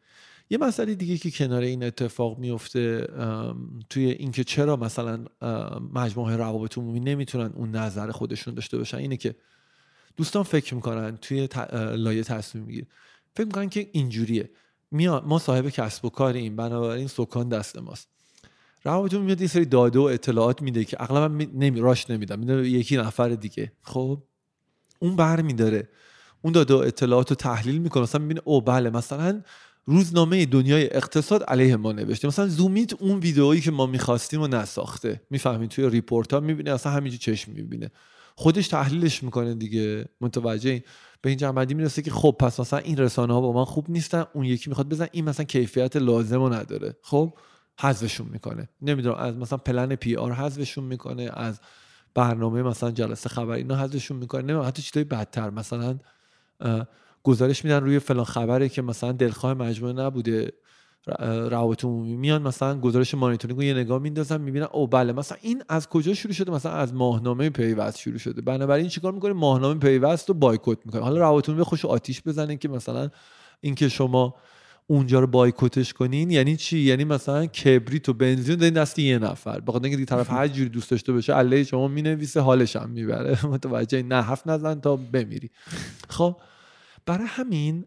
یه مسئله دیگه که کنار این اتفاق میفته توی اینکه چرا مثلا مجموعه روابط عمومی نمی‌تونن اون نظر خودشون داشته باشن اینه که دوستان فکر می‌کنن توی لایه تصمیم میگیر فکر می‌کنن که اینجوریه. ما صاحب کسب و کاریم بنابراین سکان دست ماست. روابط عمومی میاد یه سری داده و اطلاعات میده که اغلب نمی راش نمیدم میده یکی نفر دیگه. خب؟ اون بر میداره اون داده و اطلاعات رو تحلیل می‌کنه. مثلا می‌بینه او بله مثلا روزنامه دنیای اقتصاد علیه ما نوشته. مثلا زومیت اون ویدئویی که ما می‌خواستیم و نساخته. می‌فهمید توی report ها می‌بینه اصلا همینجا به چشم می‌بینه. خودش تحلیلش می‌کنه دیگه. متوجه به این جمع‌بندی می‌رسه که خب پس مثلا این رسانه ها با من خوب نیستن اون یکی می‌خواد بزن این مثلا کیفیت لازم رو نداره. خب حذفشون می‌کنه. نمی‌دونم از مثلا plan PR حذفشون می‌کنه از برنامه مثلا جلسه خبری اینا حذفشون می‌کنه. نمی‌دونم حتی چیزای بدتر. مثلا گزارش میدن روی فلان خبره که مثلا دلخواه مجموعه نبوده. روابط عمومی میان مثلا گزارش مانیتورینگ رو یه نگاه میندازن می‌بینن او بله مثلا این از کجا شروع شده؟ مثلا از ماهنامه پیوست شروع شده. بنابراین چیکار می‌کنه؟ ماهنامه پیوست رو بایکوت می‌کنه. حالا روابط عمومی خوش آتیش بزنه که مثلا اینکه شما اونجا رو بایکوتش کنین یعنی چی؟ یعنی مثلا کبریت و بنزین دادین دست یه نفر. بخاطر اینکه طرف هر جوری دوست داشته باشه علیه شما می‌نویسه حالش هم می‌بره. متوجه؟ نه حرف نزن تا بمیری. خب برای همین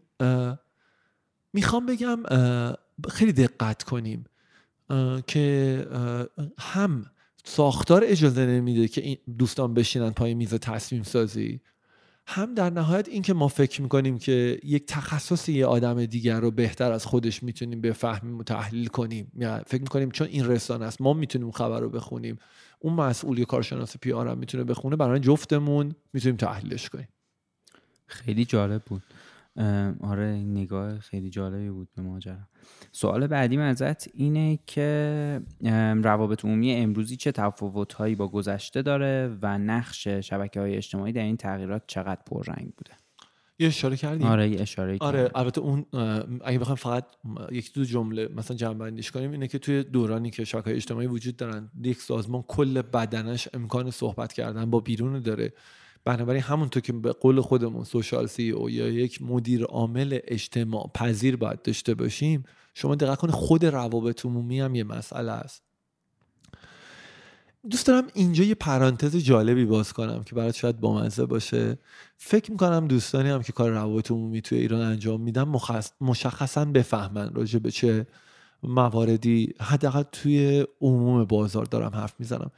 می‌خوام بگم خیلی دقت کنیم که هم ساختار اجازه نمیده که این دوستان بشینن پای میز تصمیم سازی. هم در نهایت این که ما فکر می‌کنیم که یک تخصص یه آدم دیگر رو بهتر از خودش می‌تونیم بفهمیم و تحلیل کنیم. یا فکر می‌کنیم چون این رسانه است ما می‌تونیم خبر رو بخونیم. اون مسئول کارشناس پی آر هم می‌تونه بخونه برای جفتمون می‌تونیم تحلیلش کنیم. خیلی جالب بود. آره نگاه خیلی جالبی بود به ماجرا. سوال بعدی ازت اینه که روابط عمومی امروزی چه تفاوتهایی با گذشته داره و نقش شبکه های اجتماعی در این تغییرات چقدر پررنگ بوده؟ یه اشاره کردیم آره یه اشاره آره البته اون اگه بخوایم فقط یک دو جمله مثلا جمع بندیش کنیم اینه که توی دورانی که شبکه اجتماعی وجود دارن یک سازمان کل بدنش امکان صحبت کردن با بیرون داره. بنابراین همونطور که به قول خودمون سوشال سی او یا یک مدیر عامل اجتماع پذیر باید داشته باشیم شما دقت کنید خود روابط عمومی هم یه مسئله است. دوست دارم اینجا یه پرانتز جالبی باز کنم که برات شاید بامزه باشه. فکر می‌کنم دوستانی هم که کار روابط عمومی توی ایران انجام میدن مشخصا بفهمن راجع به چه مواردی حداقل توی عموم بازار دارم حرف می‌زنم.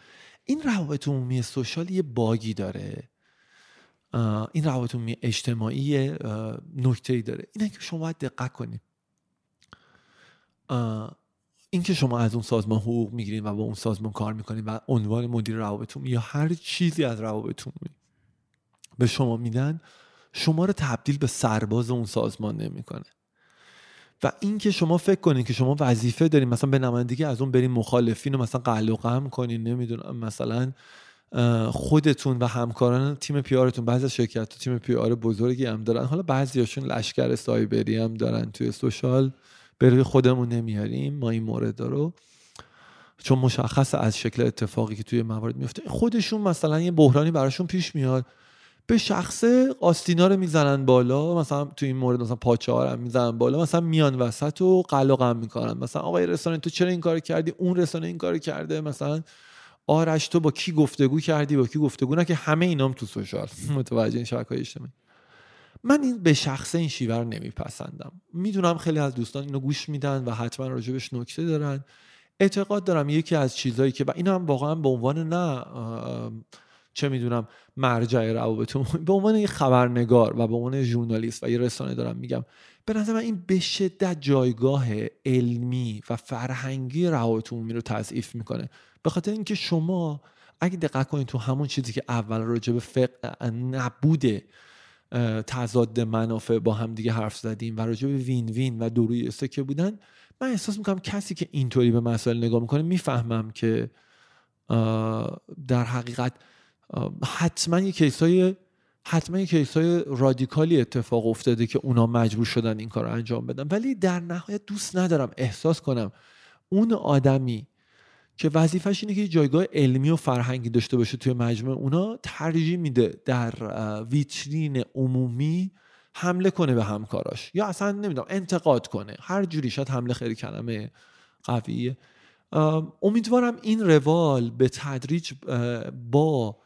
این روابط عمومی سوشال یه باگی داره. این روابط اجتماعی نکته ای داره. اینه که شما باید دقت کنید. اینکه شما از اون سازمان حقوق می‌گیرین و با اون سازمان کار می‌کنین و عنوان مدیر روابط یا هر چیزی از روابط به شما میدن شما رو تبدیل به سرباز اون سازمان نمی‌کنه. و اینکه شما فکر کنین که شما وظیفه دارین مثلا به نمایندگی از اون برین مخالفین و مثلا قلق و غم کنین نمی‌دونم مثلا خودتون و همکاران تیم پیارتون بعضی از شرکت تیم پیار بزرگی هم دارن. حالا بعضیاشون لشکر سایبری هم دارن. توی سوشال به خودمون نمیاریم ما این مورد رو. چون مشخص از شکل اتفاقی که توی موارد میفته. خودشون مثلا یه بحرانی براشون پیش میاد. به شخصه آستینا رو می‌زنن بالا. مثلا تو این مورد مثلا پاچه ها می‌زنن بالا. مثلا میان وسط و قلقم می‌کنن. مثلا آقای رسانه تو چرا این کار کردی؟ اون رسانه این کار کرده. مثلا آرش تو با کی گفتگو کردی؟ با کی گفتگو؟ نه که همه اینام تو سوشال. متوجه این شبکه های اجتماعی. من این به شخص این شیوه رو نمیپسندم. می‌دونم خیلی از دوستان اینو گوش میدن و حتما راجبش نکته دارن. اعتقاد دارم یکی از چیزهایی که و این هم واقعا به عنوان نه چه می‌دونم مرجع روابط به عنوان یه خبرنگار و به عنوان ژورنالیست و یه رسانه دارم میگم. به نظر من این به شدت جایگاه علمی و فرهنگی روابط عمومی رو تضعیف می‌کنه. به خاطر اینکه شما اگه دقت کنید تو همون چیزی که اول راجع به فقه نبود تضاد منافع با هم دیگه حرف زدیم و راجع به وین وین و دوروی که بودن من احساس می‌کنم کسی که اینطوری به مسائل نگاه می‌کنه می‌فهمم که در حقیقت حتما یه کیسای حتما یه کیسای رادیکالی اتفاق افتاده که اونا مجبور شدن این کار رو انجام بدن. ولی در نهایت دوست ندارم احساس کنم اون آدمی که وظیفش اینه که جایگاه علمی و فرهنگی داشته باشه توی مجموعه. اونا ترجیح میده در ویترین عمومی حمله کنه به همکاراش. یا اصلا نمی‌دونم انتقاد کنه. هر جوری شاید حمله خیلی کلمه قویه. امیدوارم این روال به تدریج با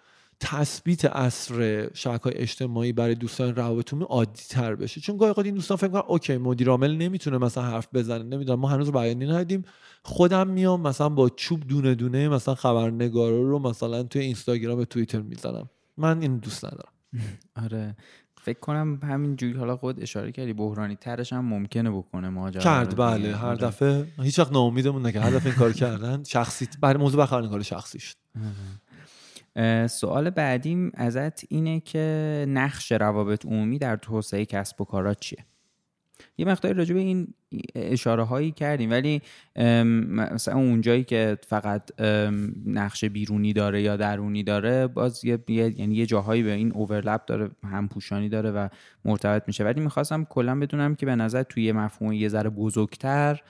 تثبیت اصر شبکه های اجتماعی برای دوستان روابطمون عادی تر بشه. چون گاهی این دوستان فکر کنن اوکی مدیر عامل نمی‌تونه مثلا حرف بزنه نمی‌دونم ما هنوز بیانی ندیم خودم میام مثلا با چوب دونه دونه مثلا خبرنگارا رو مثلا توی اینستاگرام و توییتر می‌زنم. من این دوست ندارم. آره. فکر کنم همین جوری حالا خود اشاره کردی بحرانی ترش هم ممکنه بکنه ماجرا. کرد بله. هر آره. دفعه هیچ وقت ناامیدمون نکرد. هر دفعه این کار کردن شخصی برای موضوع کار شخصی شد. سوال بعدیم ازت اینه که نقش روابط عمومی در توسعه کسب و کارا چیه؟ یه مقداری راجع به این اشاره هایی کردیم ولی مثلا اونجایی که فقط نقش بیرونی داره یا درونی داره باز یه یعنی یه جاهایی به این اوورلپ داره همپوشانی داره و مرتبط میشه. ولی می‌خواستم کلا بدونم که به نظر توی مفهوم یه ذره بزرگتر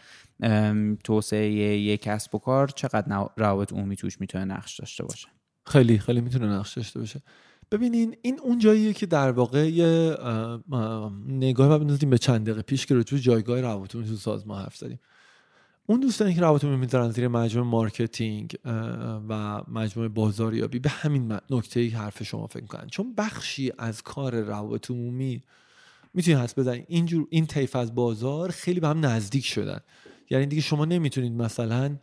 توسعه یک کسب و کار چقدر روابط عمومی توش می‌تونه نقش داشته باشه؟ خیلی خیلی می‌تونه نقش داشته باشه. ببینین این اون جاییه که در واقع یه نگاه بندازیم به چند دقیقه پیش که راجع جایگاه روابط تو سازمان حرف زدیم. اون دوستانی که روابط می‌ذارن زیر مجموعه marketing و مجموعه بازاریابی به همین نکته این حرف شما فکر کنن چون بخشی از کار روابط عمومی می‌تونید حدس بزنید اینجور این طیف از بازار خیلی به هم نزدیک شدن. یعنی دیگه شما نمی‌تونید مثلا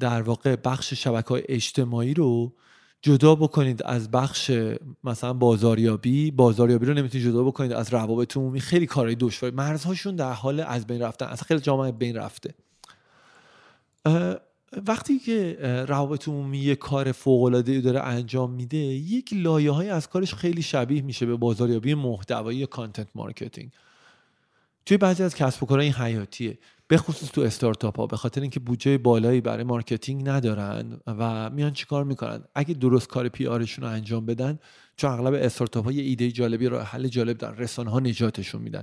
در واقع بخش شبکه های اجتماعی رو جدا بکنید از بخش مثلا بازاریابی. بازاریابی رو نمی‌تونید جدا بکنید از روابط عمومی. خیلی کار دشواریه. مرزهاشون در حال از بین رفتن. اصلا خیلی جاها از بین رفته. وقتی که روابط عمومی یه کار فوق العاده داره انجام میده یک لایه از کارش خیلی شبیه میشه به بازاریابی محتوایی content marketing توی بعضی از کسب و کارها حیاتیه. به خصوص تو استارتاپ ها به خاطر اینکه بودجه بالایی برای marketing ندارن و میان چیکار می‌کنن؟ اگه درست کار PR شون رو انجام بدن چون اغلب استارتاپ ها یه ایده جالبی راه حل جالب دارن رسانه ها نجاتشون میدن.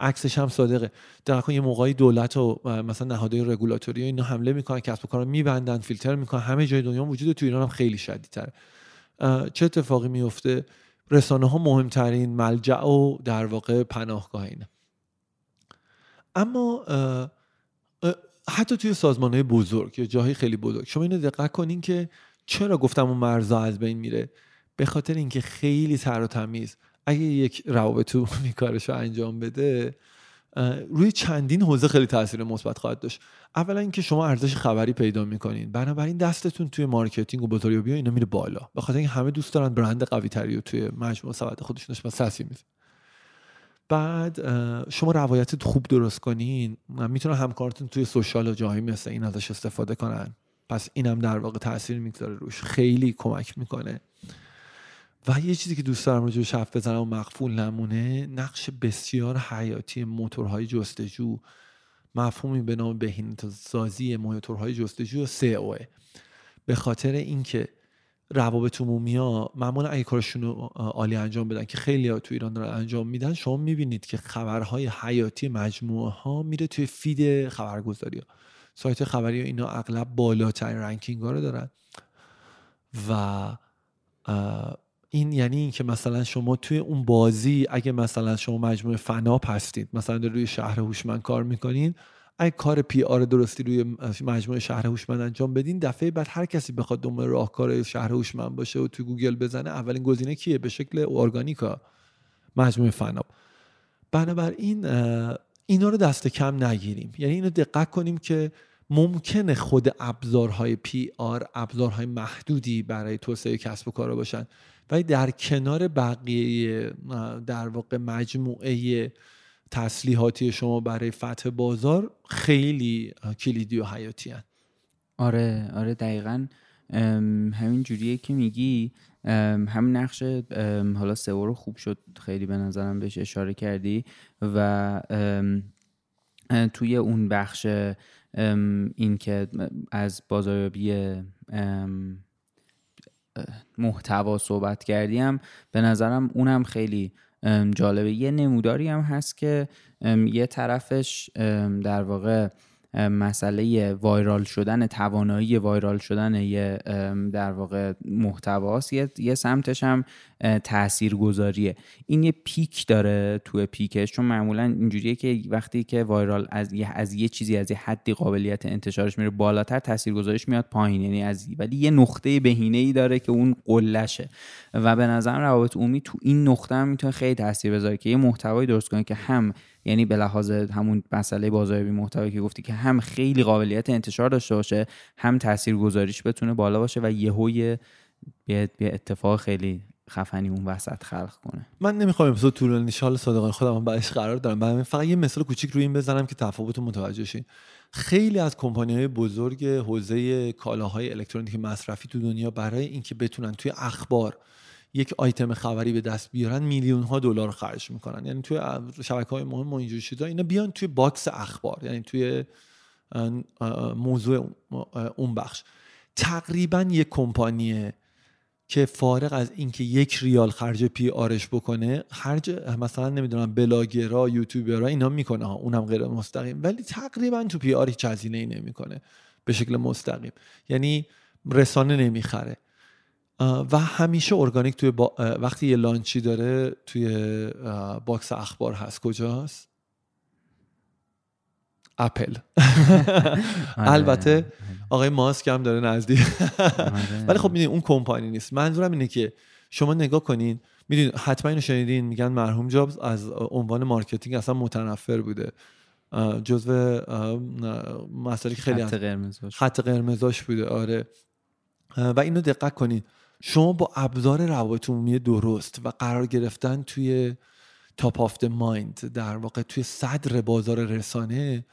عکسش هم صادقه. در یه موقعی دولت و مثلا نهادهای رگولاتوری اینا حمله می‌کنن کسب و کار میبندن فیلتر می‌کنن. همه جای دنیا وجود تو ایران هم خیلی شدیدتره. چه اتفاقی میفته رسانه ها مهمترین ملجع و در واقع پناهگاه اینه اما حتی توی سازمان های بزرگ یا جاهای خیلی بزرگ. شما اینو دقت کنین که چرا گفتم اون مرزا از بین میره؟ به خاطر اینکه خیلی تر و تمیز اگه یک روابط عمومی کارش رو انجام بده روی چندین حوزه خیلی تاثیر مثبت خواهد داشت. اولا اینکه شما ارزش خبری پیدا می‌کنین. بنابراین دستتون توی marketing و بازاریابی اینا میره بالا. به خاطر اینکه همه دوست دارن برند قوی تری و توی مجموعه سبد خودشون و سسی بعد شما روایت خوب درست کنین. می‌تونه همکارتون توی social و جایی مثل این ازش استفاده کنن. پس اینم در واقع تاثیر می‌گذاره روش. خیلی کمک می‌کنه. و یه چیزی که دوست دارم روش حرف بزنم و مقفول نمونه نقش بسیار حیاتی موتورهای جستجو. مفهومی به نام بهینه سازی موتورهای جستجو سئو به خاطر اینکه روابط عمومی ها معمولا اگه کارشون رو عالی انجام بدن که خیلی ها تو ایران دارن انجام میدن شما می‌بینید که خبرهای حیاتی مجموعه ها میره توی فید خبرگزاری ها. سایت خبری ها اینا اغلب بالاترین ranking ها رو دارن. و این یعنی اینکه مثلا شما توی اون بازی اگه مثلا شما مجموعه فناپ هستید مثلا روی شهر هوشمند کار می‌کنین اگه کار PR درستی روی مجموعه شهر هوشمند انجام بدین دفعه بعد هر کسی بخواد دنبال راهکار شهر هوشمند باشه و تو گوگل بزنه اولین گزینه کیه؟ به شکل ارگانیک مجموعه فناپ بنابراین اینا رو دست کم نگیریم. یعنی اینو دقت کنیم که ممکنه خود ابزارهای پی آر ابزارهای محدودی برای توسعه کسب و کار باشن. ولی در کنار بقیه در واقع مجموعه تسلیحاتی شما برای فتح بازار خیلی کلیدی و حیاتی هن. آره آره دقیقا. همین جوریه که میگی. همین نقش حالا سئو رو خوب شد خیلی به نظرم بهش اشاره کردی. و توی اون بخش این که از بازاریابی محتوا صحبت کردیم به نظرم اونم خیلی جالبه. یه نموداری هم هست که یه طرفش در واقع مسئله وایرال شدن توانایی وایرال شدن یه در واقع محتواست. یه،, سمتش هم تأثیر گذاریه این یه پیک داره تو پیکش چون معمولا اینجوریه که وقتی که وایرال از یه, از یه چیزی از یه حدی قابلیت انتشارش میره بالاتر تاثیرگذاریش میاد پایین. یعنی از ولی یه نقطه بهینه ای داره که اون قلشه و به نظر روابط عمومی تو این نقطه هم می‌تونه خیلی تاثیر بذاره که یه محتوایی درست کنه که هم یعنی به لحاظ همون مسئله بازاریابی محتوایی که گفتی که هم خیلی قابلیت انتشار داشته باشه هم تاثیرگذاریش بتونه بالا باشه و یهو یه اتفاق خیلی خفنی اون وسط خلق کنه. من نمی‌خوام اپیزود طولانی شه حالا صادقانه خودم بعدش قرار دارم. بعد فقط یه مثال کوچیک روی این بزنم که تفاوت متوجه شین. خیلی از کمپانی های بزرگ حوزه کالاهای الکترونیک مصرفی تو دنیا برای اینکه بتونن توی اخبار یک آیتم خبری به دست بیارن میلیون ها دلار خرج می‌کنن. یعنی توی شبکه های مهم و اینجور چیزا اینا بیان توی box اخبار یعنی توی موضوع اون بخش. تقریبا یک کمپانیه که فارغ از اینکه یک ریال خرج PR ش بکنه خرج مثلا نمی‌دونم blogger ا YouTuber ا اینا می‌کنه. اونم غیر مستقیم. ولی تقریبا تو PR هیچ هزینه‌ای نمی‌کنه. به شکل مستقیم. یعنی رسانه نمی‌خره. و همیشه ارگانیک توی وقتی یه launch ی داره توی box اخبار هست. کجاست؟ اپل. البته آقای ماسک هم داره نزدیک. آره. ولی خب می‌دونی اون کمپانی نیست. منظورم اینه که شما نگاه کنین می‌دونید حتما اینو شنیدین میگن مرحوم جابز از عنوان مارکتینگ اصلا متنفر بوده. جزو مسائلی خیلی خط قرمزاش خط قرمزاش بوده. آره. و اینو دقت کنین. شما با ابزار روابط عمومی درست و قرار گرفتن توی top of the mind در واقع توی صدر بازار رسانه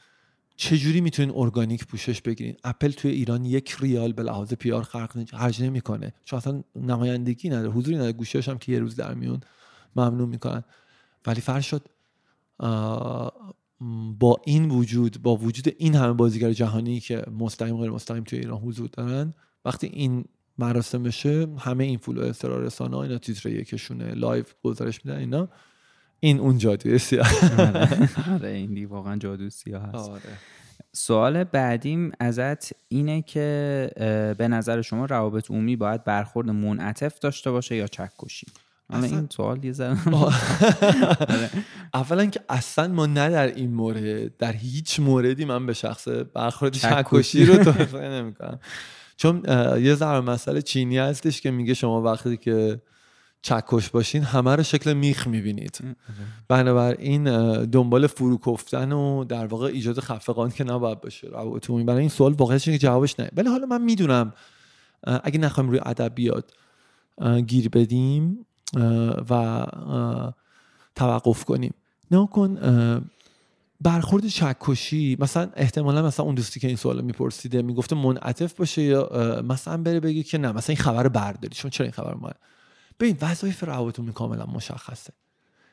چجوری می‌تونین ارگانیک پوشش بگیرین؟ اپل توی ایران یک ریال به لحاظ PR خرج نمی‌کنه. چون اصلا نمایندگی نداره. حضوری نداره. گوشیاش هم که یه روز در میون ممنوع می‌کنن. ولی فرض شد با این وجود با وجود این همه بازیگر جهانی که مستقیم غیر مستقیم توی ایران حضور دارن وقتی این مراسم بشه همه این follow رسانه اینا تیتر یکشونه live گزارش میدن اینا. این اون جادوی سیاه. آره, آره، این واقعا جادو سیاه هست. آره. سوال بعدیم ازت اینه که به نظر شما روابط عمومی باید برخورد منعطف داشته باشه یا چکشی اصلا این سوال یه آره. اولا که اصلا ما نه در این مورد در هیچ موردی من به شخص برخورد چکشی رو توصیه نمی‌کنم. چون یه ذره مسئله چینی هستش که میگه شما وقتی که چکش باشین همه رو شکل میخ می‌بینید. بنابراین دنبال فرو کفتن و در واقع ایجاد خفقان که نباید باشه روابط برای این سوال واقعا که جوابش نه. ولی حالا من می‌دونم اگه نخوایم روی ادبیات گیر بدیم و توقف کنیم. نه کن برخورد چکشی مثلا احتمالا مثلا اون دوستی که این سوال میپرسیده می‌گفته منعطف باشه یا مثلا بره بگه که نه مثلا این خبر برداری چون چرا این خبر ما ببین وظایف روابط عمومی کاملا مشخصه.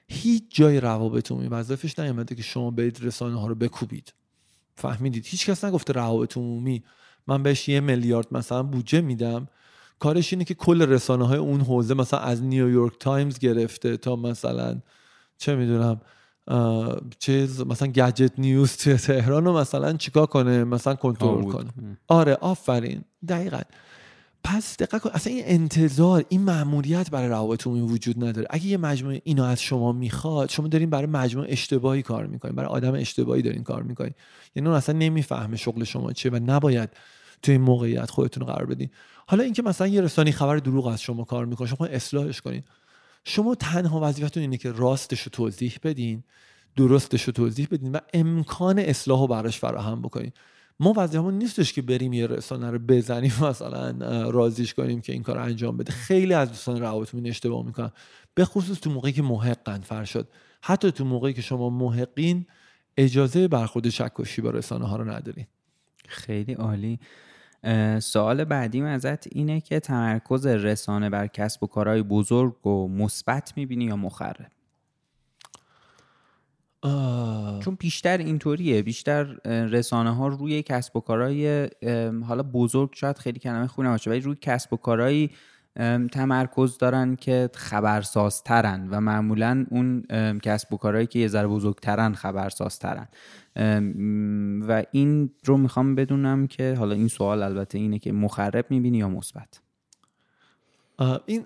هیچ جای روابط عمومی وظایفش نیامده که شما برید رسانه ها رو بکوبید. فهمیدید؟ هیچ کس نگفته روابط عمومی. من بهش یه میلیارد مثلا بودجه میدم. کارش اینه که کل رسانه های اون حوزه مثلا از نیویورک تایمز گرفته تا مثلا چه می‌دونم چیز مثلا گجت نیوز توی تهران رو مثلا چیکار کنه؟ مثلا کنترل کنه. آره آفرین. دقیقا. پس دقت کن اصلا این انتظار این مأموریت برای روابط عمومی وجود نداره. اگه یه مجموعه اینو از شما می‌خواد شما دارین برای مجموعه اشتباهی کار می‌کنین برای آدم اشتباهی دارین کار می‌کنین. یعنی اون اصلا نمی‌فهمه شغل شما چیه و نباید تو این موقعیت خودتون قرار بدین. حالا اینکه مثلا یه رسانی خبر دروغ از شما کار می‌کنه شما اصلاحش کنین. شما تنها وظیفتون اینه که راستش رو توضیح بدین درستش رو توضیح بدین و امکان اصلاح رو براش فراهم بکنین. ما وظیفمون نیستش که بریم یه رسانه رو بزنیم مثلا رازیش کنیم که این کار انجام بده. خیلی از دوستان روابطمون اشتباه می‌کنن. به خصوص تو موقعی که محقن فرشد حتی تو موقعی که شما محقین اجازه برخورد چکشی با رسانه ها رو ندارین. خیلی عالی. سوال بعدیم ازت اینه که تمرکز رسانه بر کسب و کارهای بزرگ و مثبت می‌بینی یا مخرب؟ چون بیشتر اینطوریه بیشتر رسانه ها روی کسب و کارهای حالا بزرگ شاید خیلی کلمه خوب نباشه ولی روی کسب و کارهایی تمرکز دارن که خبرسازترن و معمولا اون کسب و کارهایی که یه ذره بزرگترن خبرسازترن. و این رو می‌خوام بدونم که حالا این سوال البته اینه که مخرب می‌بینی یا مثبت؟ این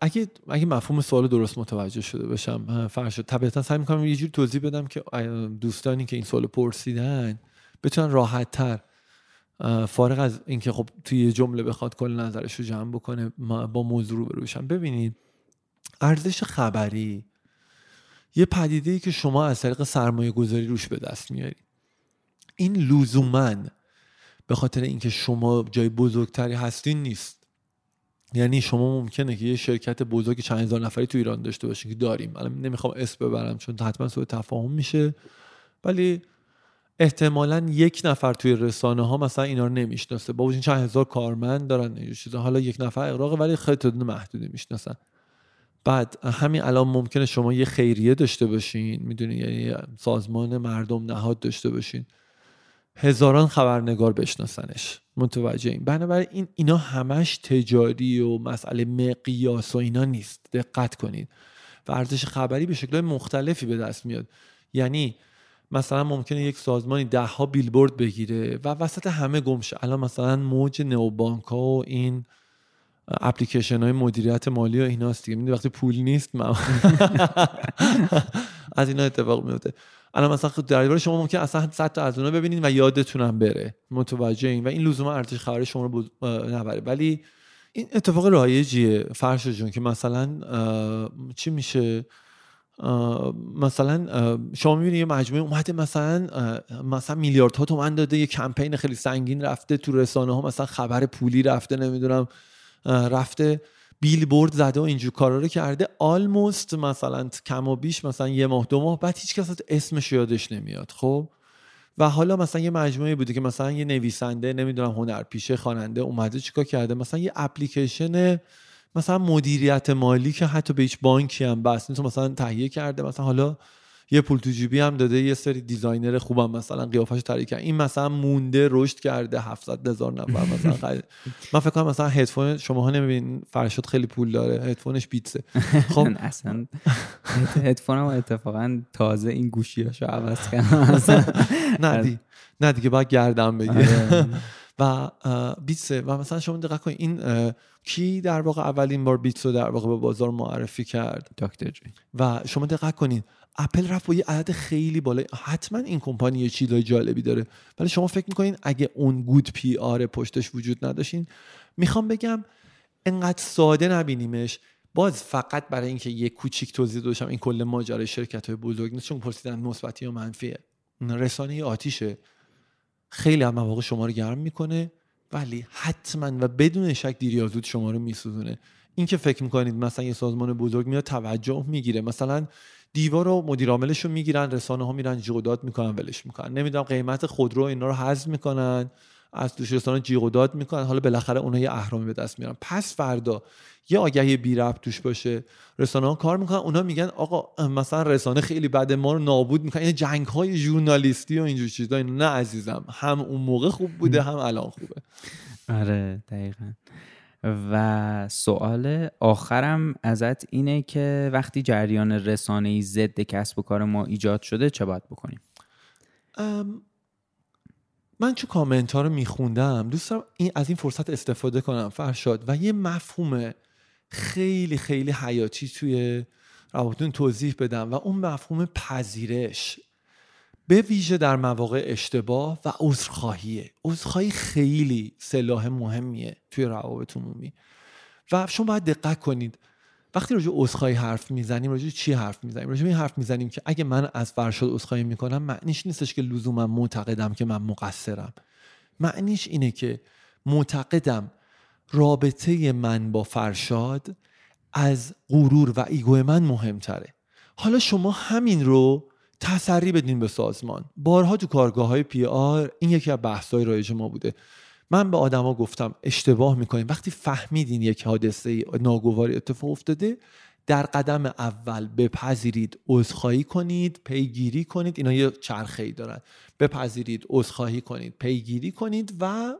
اگه اگه مفهوم سوال درست متوجه شده باشم فرشاد طبیعتا سعی می‌کنم یه جوری توضیح بدم که دوستانی که این سوال پرسیدن بتونن راحت تر فارغ از اینکه خب توی یه جمله بخواد کل نظرش رو جمع بکنه با موضوع رو بروشم ببینید ارزش خبری یه پدیده ای که شما از طریق سرمایه گذاری روش به دست میارید. این لزوما به خاطر اینکه شما جای بزرگتری هستین نیست. یعنی شما ممکنه که یه شرکت بزرگ چند هزار نفری تو ایران داشته باشین که داریم. الان نمی‌خوام اسم ببرم چون حتما سوء تفاهم میشه. ولی احتمالا یک نفر توی رسانه ها مثلا اینا رو نمی‌شناسه. با وجود چند هزار کارمند دارن حالا یک نفر اقراقه ولی خیلی تعداد محدودی می‌شناسن. بعد همین الان ممکنه شما یه خیریه داشته باشین. می‌دونی؟ یعنی سازمان مردم نهاد داشته باشین. هزاران خبرنگار بشناسنش. متوجه این. بنابراین این اینا همش تجاری و مسئله مقیاس و اینا نیست. دقت کنید. و ارزش خبری به شکل مختلفی به دست میاد. یعنی مثلا ممکنه یک سازمانی ده ها بیلبورد بگیره و وسط همه گمشه. الان مثلا موج نوبانک ها و این اپلیکیشن های مدیریت مالی و ایناست دیگه. وقتی پول نیست من از اینا اتفاق میفته الان مثلا خب در شما ممکن اصلا 100 تا از اونها ببینید و یادتونم بره. متوجه این و این لزوما ارزش خبر شما رو نبره. ولی این اتفاق رایجیه فرش جون که مثلا چی میشه؟ مثلا شما می‌بینید یه مجموعه اومده مثلا مثلا میلیاردها تومن داده یه کمپین خیلی سنگین رفته تو رسانه ها مثلا خبر پولی رفته نمی‌دونم. رفته بیل زده و اینجور کارا رو کرده. آلموست مثلا کم و بیش مثلا یه ماه دو ماه بعد هیچ کس اسمش یادش نمیاد خب؟ و حالا مثلا یه مجموعه بوده که مثلا یه نویسنده نمی‌دونم هنرپیشه خواننده اومده چیکار کرده؟ مثلا یه اپلیکیشن مثلا مدیریت مالی که حتی به هیچ بانکی هم بس تو مثلا تهیه کرده مثلا حالا یه پول تو جیبی هم داده یه سری دیزاینر خوبم مثلا قیافش طراحی کرد این مثلا مونده رشد کرده 700 هزار نفر مثلا من فکر کنم مثلا هدفون شما ها نمیبین فرشاد خیلی پول داره هدفونش بیتسه خب. اصلا هدفونم اتفاقا تازه این گوشیاشو عوض کردم. نه دی نه دیگه باید گردم بگیره آره. و بیتسه. و مثلا شما دقت کنید این کی در واقع اولین بار بیتس رو در واقع به بازار معرفی کرد؟ دکتر و شما دقت کنید اپل رفت با یه عدد خیلی بالا حتما این کمپانی یه چیزای جالبی داره. ولی شما فکر می‌کنین اگه اون گود پی آر پشتش وجود نداشتین می‌خوام بگم انقدر ساده نبینیمش. باز فقط برای اینکه یه کوچیک توضیح داشتم این کل ماجرای شرکت های بزرگ نیست چون پرسیدن مثبتی یا منفیه. رسانه آتیشه. خیلی هم مواقع شما رو گرم می‌کنه ولی حتما و بدون شک دیر یا زود شما رو میسوزونه. این که فکر می‌کنید مثلا یه سازمان بزرگ میاد توجه می‌گیره. مثلا دیوار رو مدیر عاملش رو می‌گیرن رسانه ها میرن جیغ داد می‌کنن ولش می‌کنن. نمی‌دونم قیمت خودرو اینا رو حذف می‌کنن. از دوش رسانه جیغ داد می‌کنن. حالا بالاخره اونها یه اهرامی به دست میارن. پس فردا یه آگهی بی ربط توش باشه. رسانه ها کار می‌کنن. اونا میگن آقا مثلا رسانه خیلی بد ما رو نابود می‌کنن این جنگ های ژورنالیستی و اینجور چیزا. نه عزیزم. هم اون موقع خوب بوده هم الان خوبه. آره دقیقا. و سوال آخرم ازت اینه که وقتی جریان رسانه ضد کسب و کار ما ایجاد شده چه باید بکنیم؟ من چون کامنت ها رو میخوندم دوست دارم این از این فرصت استفاده کنم فرشاد. و یه مفهوم خیلی خیلی حیاتی توی روابطون توضیح بدم و اون مفهوم پذیرش. به ویژه در مواقع اشتباه و عذرخواهیه. عذرخواهی خیلی سلاح مهمیه توی روابط عمومی. و شما باید دقت کنید. وقتی راجع عذرخواهی حرف می‌زنیم راجع چی حرف می‌زنیم؟ راجع این حرف می‌زنیم که اگه من از فرشاد عذرخواهی می‌کنم معنیش نیستش که لزوما معتقدم که من مقصرم. معنیش اینه که معتقدم رابطه من با فرشاد از غرور و ایگو من مهمتره. حالا شما همین رو تسری بدین به سازمان. بارها تو کارگاه های PR این یکی از بحث های رایج ما بوده. من به آدما گفتم اشتباه می‌کنیم وقتی فهمیدین یک حادثه ناگواری اتفاق افتاده در قدم اول بپذیرید عذرخواهی کنید پیگیری کنید. اینا یه چرخه ای دارن. بپذیرید عذرخواهی کنید پیگیری کنید و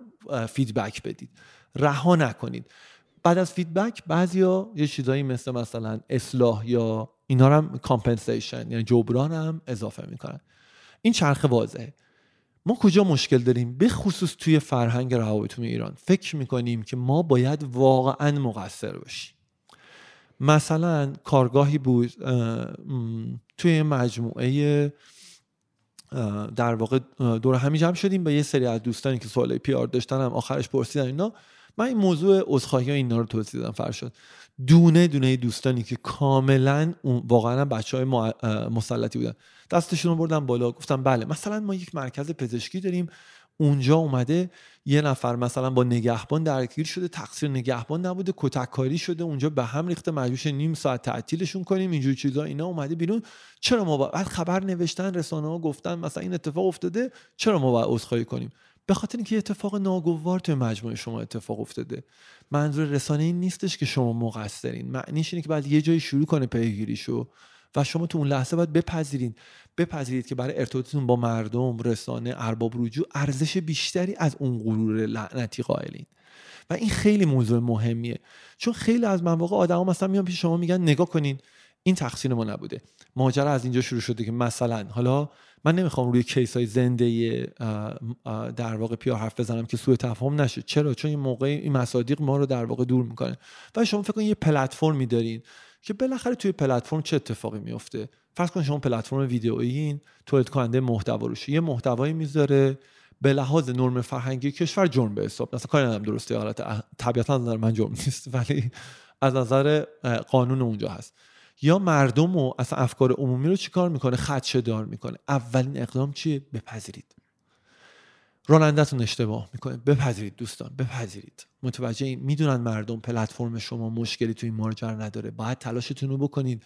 feedback بدید. رها نکنید. بعد از feedback بعضیا یه چیزایی مثل مثلا اصلاح یا اینا هم compensation یعنی جبران هم اضافه می‌کنن. این چرخه واضحه. ما کجا مشکل داریم؟ به خصوص توی فرهنگ روابط ایران. فکر می‌کنیم که ما باید واقعا مقصر باشیم. مثلا کارگاهی بود توی مجموعه در واقع دور همی جمع شدیم با یه سری از دوستانی که سوال PR داشتن هم آخرش پرسیدن اینا. من این موضوع عذرخواهی اینا رو توضیح دادم فرشاد. دونه دونه دوستانی که کاملا واقعا بچه های مسلطی بودن. دستشون رو بردم بالا گفتم بله مثلا ما یک مرکز پزشکی داریم اونجا اومده یه نفر مثلا با نگهبان درگیر شده تقصیر نگهبان نبوده کتککاری شده اونجا به هم ریخته مجبورش نیم ساعت تعطیلشون کنیم اینجور چیزا اینا اومده بیرون. چرا ما بعد خبر نوشتن رسانه ها گفتن مثلا این اتفاق افتاده چرا ما باید عذرخواهی کنیم؟ به خاطر اینکه اتفاق ناگوار توی مجموعه شما اتفاق افتاده. منظور رسانه این نیستش که شما مقصرین. معنیش اینه که بعد یه جایی شروع کنه پیگیریشو و شما تو اون لحظه باید بپذیرین. بپذیرید که برای ارتباطتون با مردم رسانه ارباب رجوع ارزش بیشتری از اون غرور لعنتی قائلین. و این خیلی موضوع مهمیه. چون خیلی از مواقع آدما مثلا میان پیش شما میگن نگاه کنین. این تقصیر ما نبوده. ماجرا از اینجا شروع شده که مثلا حالا من نمی‌خوام روی کیس های زنده در واقع پیار حرف بزنم که سوء تفاهم نشه. چرا؟ چون این موقع این مصادیق ما رو در واقع دور می‌کنه. و شما فکر کنید یه پلتفرمی دارین که بالاخره توی پلتفرم چه اتفاقی میفته فرض کن شما پلتفرم ویدئویی تولید کننده محتوا روشه یه محتوایی می‌ذاره به لحاظ نرم فرهنگی کشور جرم به حساب. مثلا کاری ندارم درسته حالت طبیعتا نظر من جرم نیست ولی از نظر قانون اونجا هست. یا مردم و اصلا افکار عمومی رو چیکار می‌کنه؟ خدشه دار می‌کنه. اولین اقدام چیه؟ بپذیرید. رانندتون اشتباه می‌کنه. بپذیرید دوستان بپذیرید. متوجه این می‌دونن مردم پلتفرم شما مشکلی تو این ماجرا نداره. باید تلاشتون رو بکنید.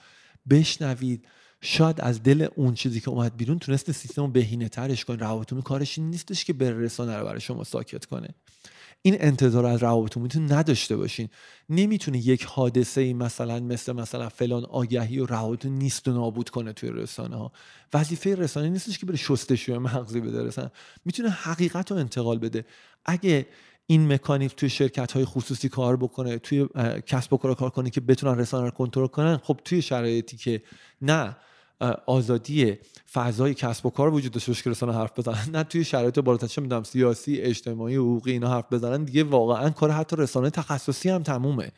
بشنوید. شاید از دل اون چیزی که اومد بیرون تونست سیستم رو بهینه ترش کنه. روابط کارش نیستش که بر رسانه رو برای شما ساکت کنه. این انتظار از روابط میتون نداشته باشین. نمی‌تونه یک حادثه ای مثلا مثل مثلا فلان آگهی و روابط نیست و نابود کنه توی رسانه ها وظیفه رسانه نیستش که بره شستشوی مغزی بده رسانه می‌تونه حقیقت رو انتقال بده. اگه این مکانیزم توی شرکت های خصوصی کار بکنه توی کسب و کار کار کنه که بتونن رسانه رو کنترل کنن خب توی شرایطی که نه. آزادی فضای کسب و کار وجود داشته باشه که رسانه حرف بزنن. نه توی شرایط بالاتر چه می‌دونم سیاسی اجتماعی حقوقی اینا حرف بزنن. دیگه واقعا کار حتی رسانه تخصصی هم تمومه.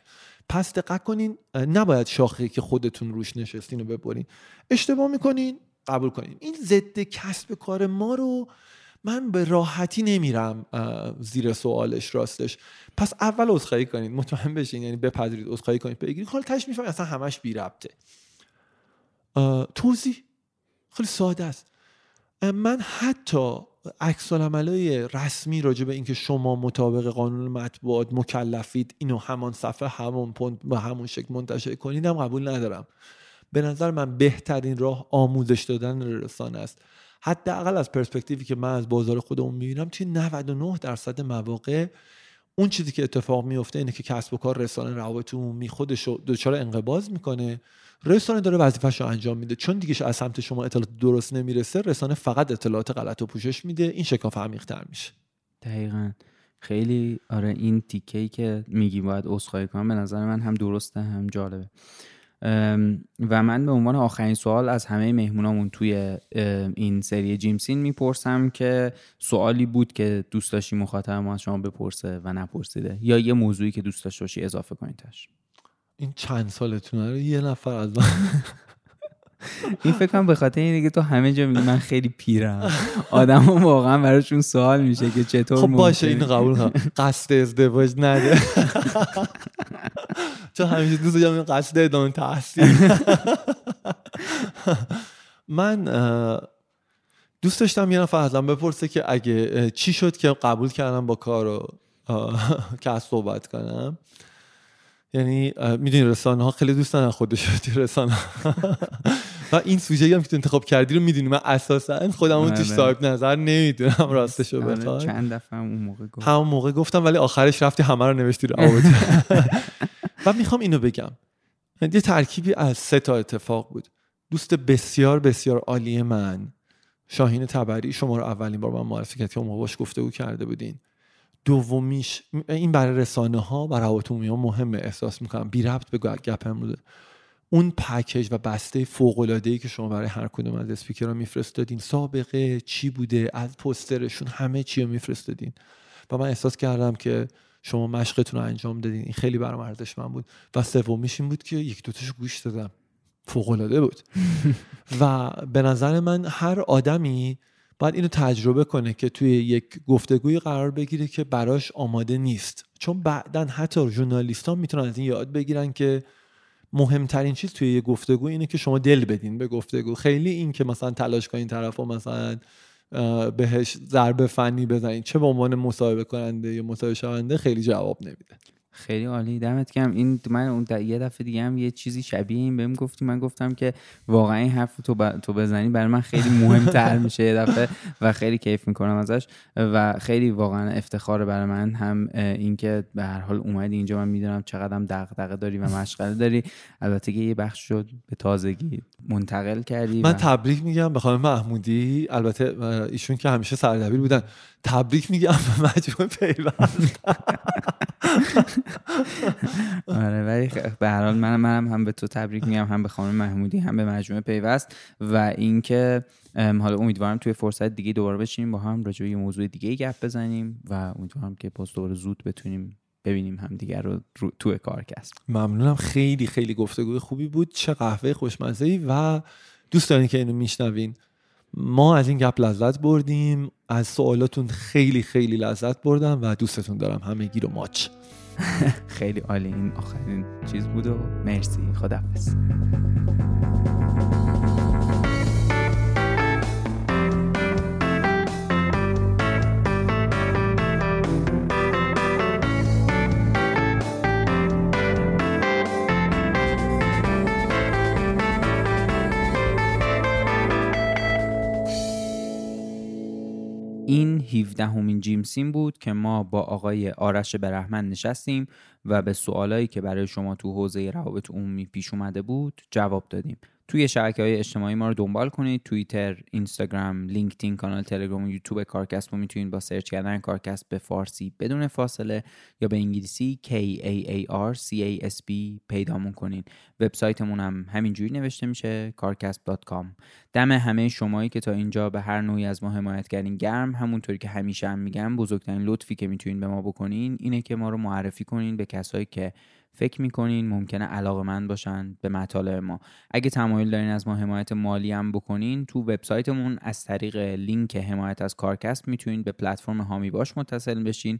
پس دقت کنین نباید شاخه که خودتون روش نشستین رو ببرین. اشتباه می‌کنین قبول کنین. این ضد کسب کار ما رو من به راحتی نمیرم زیر سوالش راستش. پس اول عذرخواهی کنین. مطمئن بشین یعنی بپذیرید عذرخواهی کنید بگیرید حالا تاش می‌فهمید اصلا همش بی ربطه. توضیح خیلی ساده است. من حتی عکس عملای رسمی راجع به اینکه شما مطابق قانون مطبوعات مکلفید اینو همان صفحه همون پوند با همون شکل منتشر کنید هم قبول ندارم. به نظر من بهترین راه آموزش دادن رسانه است. حداقل از پرسپکتیوی که من از بازار خودمون می‌بینم توی 99 درصد مواقع اون چیزی که اتفاق میفته اینه که کسب و کار رسانه روابط عمومی خودش رو دچار انقباض می‌کنه. رسانه داره وظیفه‌ش رو انجام میده. چون دیگه از سمت شما اطلاعات درست نمی‌رسه رسانه فقط اطلاعات غلط و پوشش میده. این شکاف عمیق‌تر میشه. دقیقا. خیلی آره این تیکه که میگی باید عذرخواهی کنم به نظر من هم درسته هم جالبه. و من به عنوان آخرین سوال از همه مهمونامون توی این سری جیمسین می‌پرسم که سوالی بود که دوست داشتی مخاطب ما از شما بپرسه و نپرسیده یا یه موضوعی که دوست داشته باشی اضافه کنید این چند سالتونه رو یه نفر از من این فکر کنم به خاطر اینه که تو همه جا میگی من خیلی پیرم. آدم واقعا براشون سوال میشه که چطور خب باشه این قبول کنم قصد ازدواج نده. چون همیشه دوست دارم قصد ادامه تحصیل من دوست داشتم یه نفر ازم بپرسه که اگه چی شد که قبول کردم با کار رو که از صحبت کنم. یعنی می‌دونی رسانه ها خیلی دوست دارن خودش رسانه و این سوژه هم که تو انتخاب کردی رو می‌دونی. من اساسا خودم اون توش. صاحب نظر نمی‌دونم راستش رو آره، بخوای. چند دفعه اون موقع گفت. همون موقع گفتم ولی آخرش رفتی همه رو نوشتی رو و می‌خوام اینو بگم. یه ترکیبی از سه تا اتفاق بود. دوست بسیار بسیار عالی من شاهین تبری. شما رو اولین بار من معرفی کرد که اون موقع گفته بود کرده بودین. دومیش این برای رسانه ها و روابط عمومی ها مهمه احساس می‌کنم. بی ربط به گپ امروزه اون پکیج و بسته فوق العاده ای که شما برای هر کدوم از اسپیکرها میفرستادین سابقه چی بوده؟ از پسترشون همه چی رو میفرستادین. و من احساس کردم که شما مشقتون رو انجام دادین. این خیلی برام ارزشمند بود. و سومیش این بود که یک دوتاشو گوش دادم. فوق العاده بود. و به نظر من هر آدمی باید اینو تجربه کنه که توی یک گفتگوی قرار بگیره که براش آماده نیست. چون بعدا حتی ژورنالیست ها می‌تونن از این یاد بگیرن که مهمترین چیز توی یه گفتگو اینه که شما دل بدین به گفتگو. خیلی این که مثلا تلاش کنین طرف مثلا بهش ضربه فنی بزنین چه به عنوان مصاحبه کننده یا مصاحبه شونده خیلی جواب نمیده. خیلی عالی. دمت گرم. این من اون یه دفعه دیگه هم یه چیزی شبیه این بهم گفتی. من گفتم که واقعا این حرف تو, تو بزنی برای من خیلی مهمتر میشه یه دفعه و خیلی کیف می‌کنم ازش و خیلی واقعا افتخار برای من. هم اینکه به هر حال اومدی اینجا. من می‌دونم چقدر دغدغه داری و مشغله داری. البته که یه بخش شد به تازگی منتقل کردی من تبریک میگم به خانم محمودی. البته ایشون که همیشه سردبیر بودن. تبریک میگم به مجموعه پیوند. آره ولی به هر حال منم منم هم به تو تبریک میگم هم به خانم محمودی هم به مجموعه پیوست و اینکه حالا امیدوارم توی فرصت دیگه دوباره بشینیم با هم راجع به یه موضوع دیگه گپ بزنیم و امیدوارم که باز دوباره زود بتونیم ببینیم هم دیگر رو, رو توی کارکست. ممنونم. خیلی خیلی گفتگوی خوبی بود. چه قهوه خوشمزه و دوست دارین که اینو میشنوین. ما از این گپ لذت بردیم. از سوالاتون خیلی خیلی لذت بردم و دوستتون دارم. همگی رو ماچ. خیلی عالی. این آخرین چیز بود و مرسی. خدافز 17 همین جیمسین بود که ما با آقای آرش برحمن نشستیم و به سوالایی که برای شما تو حوزه روابط عمومی پیش اومده بود جواب دادیم. توی شبکه های اجتماعی ما رو دنبال کنید. توییتر، اینستاگرام، لینکدین، کانال تلگرام و یوتیوب کارکست رو می‌تونید با سرچ کردن کارکست به فارسی بدون فاصله یا به انگلیسی K A A R C A S B پیدامون کنین. وبسایتمون هم همینجوری نوشته میشه carcast.com دم همه شمایی که تا اینجا به هر نوعی از ما حمایت کردین. گرم همونطوری که همیشه هم میگم بزرگترین لطفی که می‌تونین به ما بکنین اینه که ما رو معرفی کنین به کسایی که فکر می‌کنین ممکنه علاقه من باشن به مطالب ما. اگه تمایل دارین از ما حمایت مالی هم بکنین تو وبسایتمون از طریق لینک حمایت از کارکست می‌تونین به پلتفرم هامی باش متصل بشین.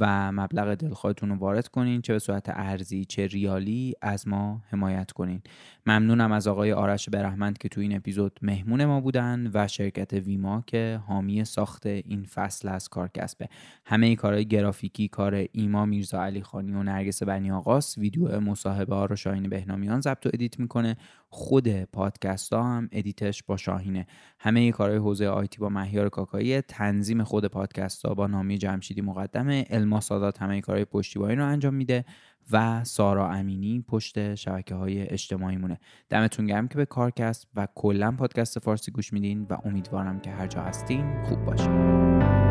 و مبلغ دلخواهتون رو وارد کنین چه به صورت ارزی چه ریالی از ما حمایت کنین. ممنونم از آقای آرش برهمند که تو این اپیزود مهمون ما بودن و شرکت ویما که حامی ساخت این فصل از کارکسبه. همه کارهای گرافیکی کار ایما میرزا علی خانی و نرگس بنی آقاس ویدیو مصاحبه ها رو شاهین بهنامیان ضبط و edit می‌کنه. خود پادکست ها هم edit ش با شاهینه. همه کارهای حوزه IT با مهیار کاکایی تنظیم خود پادکست ها با نامی جمشیدی مقدمه علما سادات همه کارهای پشتیبانی رو انجام میده و سارا امینی پشت شبکه های اجتماعی مونه دمتون گرم که به کارکست و کلا پادکست فارسی گوش میدین و امیدوارم که هر جا هستین خوب باشین.